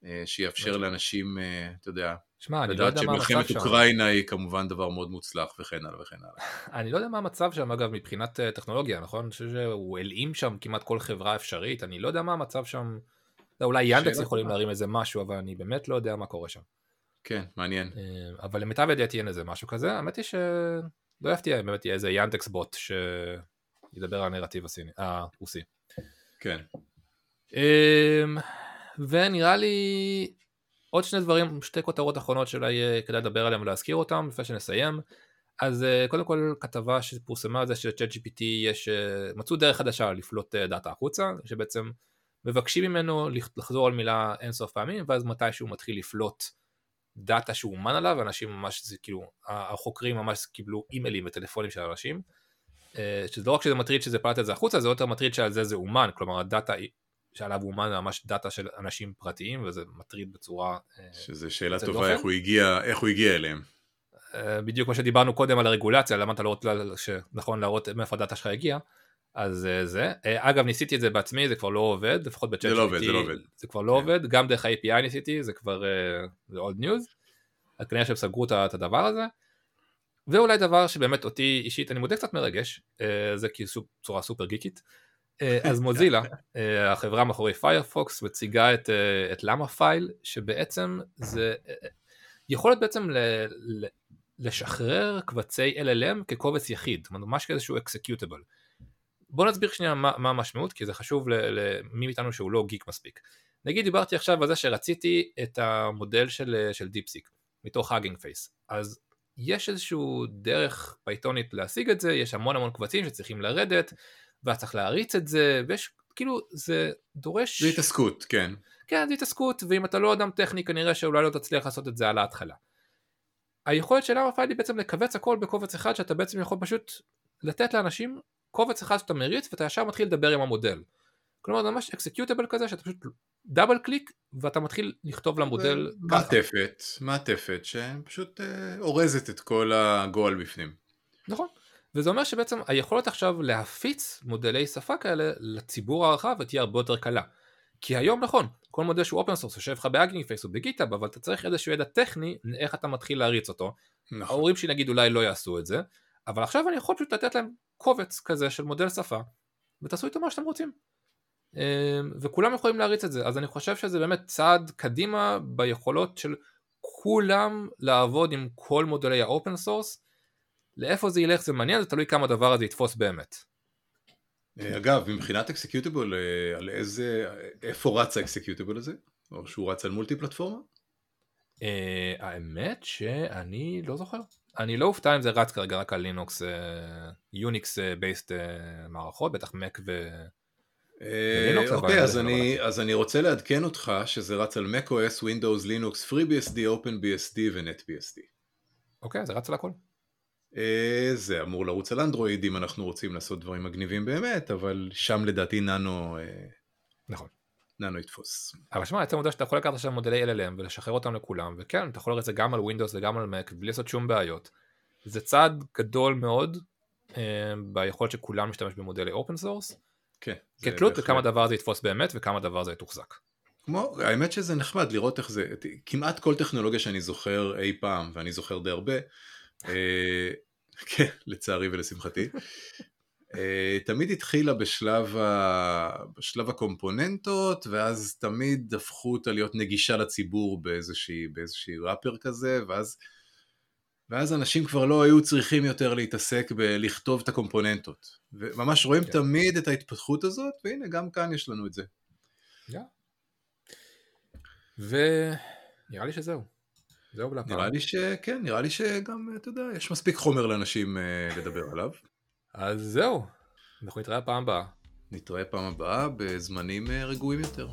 אה, שיאפשר לאנשים, אה, אתה יודע, שמע, אני לא יודע לדעת מה המצב שמלחמת שם. אוקראינה היא כמובן דבר מאוד מוצלח וכן הלאה וכן הלאה. אני לא יודע מה המצב שם אגב מבחינת אה, טכנולוגיה, נכון? אני חושב שהוא הלאים שם כמעט כל חברה אפשרית, אני לא יודע מה המצב שם. לא, אולי ינדקס יכולים. להרים איזה משהו, אבל אני באמת לא יודע מה קורה שם. כן, מעניין. אה, אבל למיטב ידיעתי אין איזה משהו כזה, האמת היא שלא יפתיע אם באמת יהיה איזה ינדקס בוט שידבר על הנרטיב הסיני, הרוסי. כן. אמ, ונראה לי עוד שני דברים, שתי כותרות אחרונות שאולי אה, כדאי לדבר עליהם ולהזכיר אותם לפני שנסיים. אז אה, קודם כל כתבה שפורסמה על זה שצ'אט GPT יש, אה, מצאו דרך חדשה לפלוט אה, דאטה החוצה, שבעצם מבקשים ממנו לח- לחזור על מילה אינסוף פעמים, ואז מתישהו מתחיל לפלוט data שהוא אומן עליו, אנשים ממש, זה כאילו, החוקרים ממש קיבלו אימיילים וטלפונים של אנשים. אה, שזה לא רק שזה מטריד שזה פלט את זה החוצה, זה יותר מטריד שעל זה זה אומן, כלומר ה data שעליו אומן זה ממש data של אנשים פרטיים, וזה מטריד בצורה... אה, שזה שאלה טובה דופן. איך הוא הגיע, איך הוא הגיע אליהם. אה, בדיוק מה שדיברנו קודם על הרגולציה, למה אתה לא רוצה, שנכון להראות מאיפה ה data שלך הגיע, אז אה, זה. אה, אגב, ניסיתי את זה בעצמי, זה כבר לא עובד, לפחות בצ'אט זה לא עובד, זה לא עובד. זה כבר לא כן. עובד, גם דרך ה-API ניסיתי, זה כבר, אה, זה old news. אז כנראה שהם סגרו את הדבר הזה. ואולי דבר שבאמת אותי אישית, אני מודה קצת מרגש, זה סופ- צורה סופר גיקית. אז מוזילה, החברה מאחורי פיירפוקס, מציגה את, את Llamafile, שבעצם זה יכול להיות בעצם ל, ל, לשחרר קבצי LLM כקובץ יחיד, ממש כאיזשהו executable. בוא נסביר שנייה מה, מה המשמעות, כי זה חשוב למי מאיתנו שהוא לא גיק מספיק. נגיד דיברתי עכשיו על זה שרציתי את המודל של, של DeepSeek, מתוך Hugging Face. אז יש איזשהו דרך פייתונית להשיג את זה, יש המון המון קבצים שצריכים לרדת, ואז צריך להריץ את זה, ויש, כאילו, זה דורש... זה התעסקות, כן. כן, זה התעסקות, ואם אתה לא אדם טכני כנראה שאולי לא תצליח לעשות את זה על ההתחלה. היכולת של file היא בעצם לקבץ הכל בקובץ אחד שאתה בעצם יכול פשוט לתת לאנשים קובץ אחד שאתה מריץ ואתה ישר מתחיל לדבר עם המודל. כלומר זה ממש executable כזה שאתה פשוט double click ואתה מתחיל לכתוב למודל ככה. מעטפת, מעטפת שפשוט אה, אורזת את כל הגועל בפנים. נכון. וזה אומר שבעצם היכולת עכשיו להפיץ מודלי שפה כאלה לציבור הרחב תהיה הרבה יותר קלה. כי היום נכון, כל מודל שהוא open source יושב לך ב Hugging Face או ב GitHub, אבל אתה צריך איזשהו ידע טכני איך אתה מתחיל להריץ אותו. נכון. ההורים שלי נגיד אולי לא יעשו את זה, אבל עכשיו אני יכול פשוט לתת להם קובץ כזה של מודל שפה, ותעשו איתו מה שאתם רוצים. אמ, וכולם יכולים להריץ את זה, אז אני חושב שזה באמת צעד קדימה ביכולות של כולם לעבוד עם כל מודלי ה open source. לאיפה זה ילך זה מעניין, זה תלוי כמה הדבר הזה יתפוס באמת. אה, אגב, מבחינת executable, אה, על איזה, איפה רץ ה executable הזה? או שהוא רץ על מולטי פלטפורמה? אה, האמת שאני לא זוכר. אני לא אופתע אם זה רץ כרגע רק על לינוקס, יוניקס בייסט מערכות, בטח מק ו... אה, אוקיי, אז לא אני- אז אני רוצה לעדכן אותך שזה רץ על macOS, Windows, Linux, FreeBSD, OpenBSD ו-NetBSD. אוקיי, זה רץ על הכל. אה, זה אמור לרוץ על אנדרואיד אם אנחנו רוצים לעשות דברים מגניבים באמת, אבל שם לדעתי ננו, אה, נכון. ננו יתפוס. אבל שמע, עצם העובדה שאתה יכול לקחת עכשיו מודלי LLM ולשחרר אותם לכולם, וכן, אתה יכול לראות את זה גם על Windows וגם על Mac בלי לעשות שום בעיות. זה צעד גדול מאוד אה, ביכולת שכולם משתמש במודלי open source, כן. כתלות. בכמה דבר זה יתפוס באמת וכמה דבר זה יתוחזק. כמו, האמת שזה נחמד לראות איך זה, כמעט כל טכנולוגיה שאני זוכר אי פעם, ואני זוכר די הרבה, אה, כן, לצערי ולשמחתי, תמיד התחילה בשלב, ה, בשלב הקומפוננטות, ואז תמיד הפכו אותה להיות נגישה לציבור באיזושהי, באיזושהי ראפר כזה, ואז, ואז אנשים כבר לא היו צריכים יותר להתעסק בלכתוב את הקומפוננטות. וממש רואים כן. תמיד את ההתפתחות הזאת, והנה גם כאן יש לנו את זה. ונראה לי שזהו. זהו להפעם. נראה לי שכן, נראה לי שגם, אתה יודע, יש מספיק חומר לאנשים אה, לדבר עליו. אז זהו, אנחנו נתראה פעם הבאה. נתראה פעם הבאה בזמנים אה, רגועים יותר.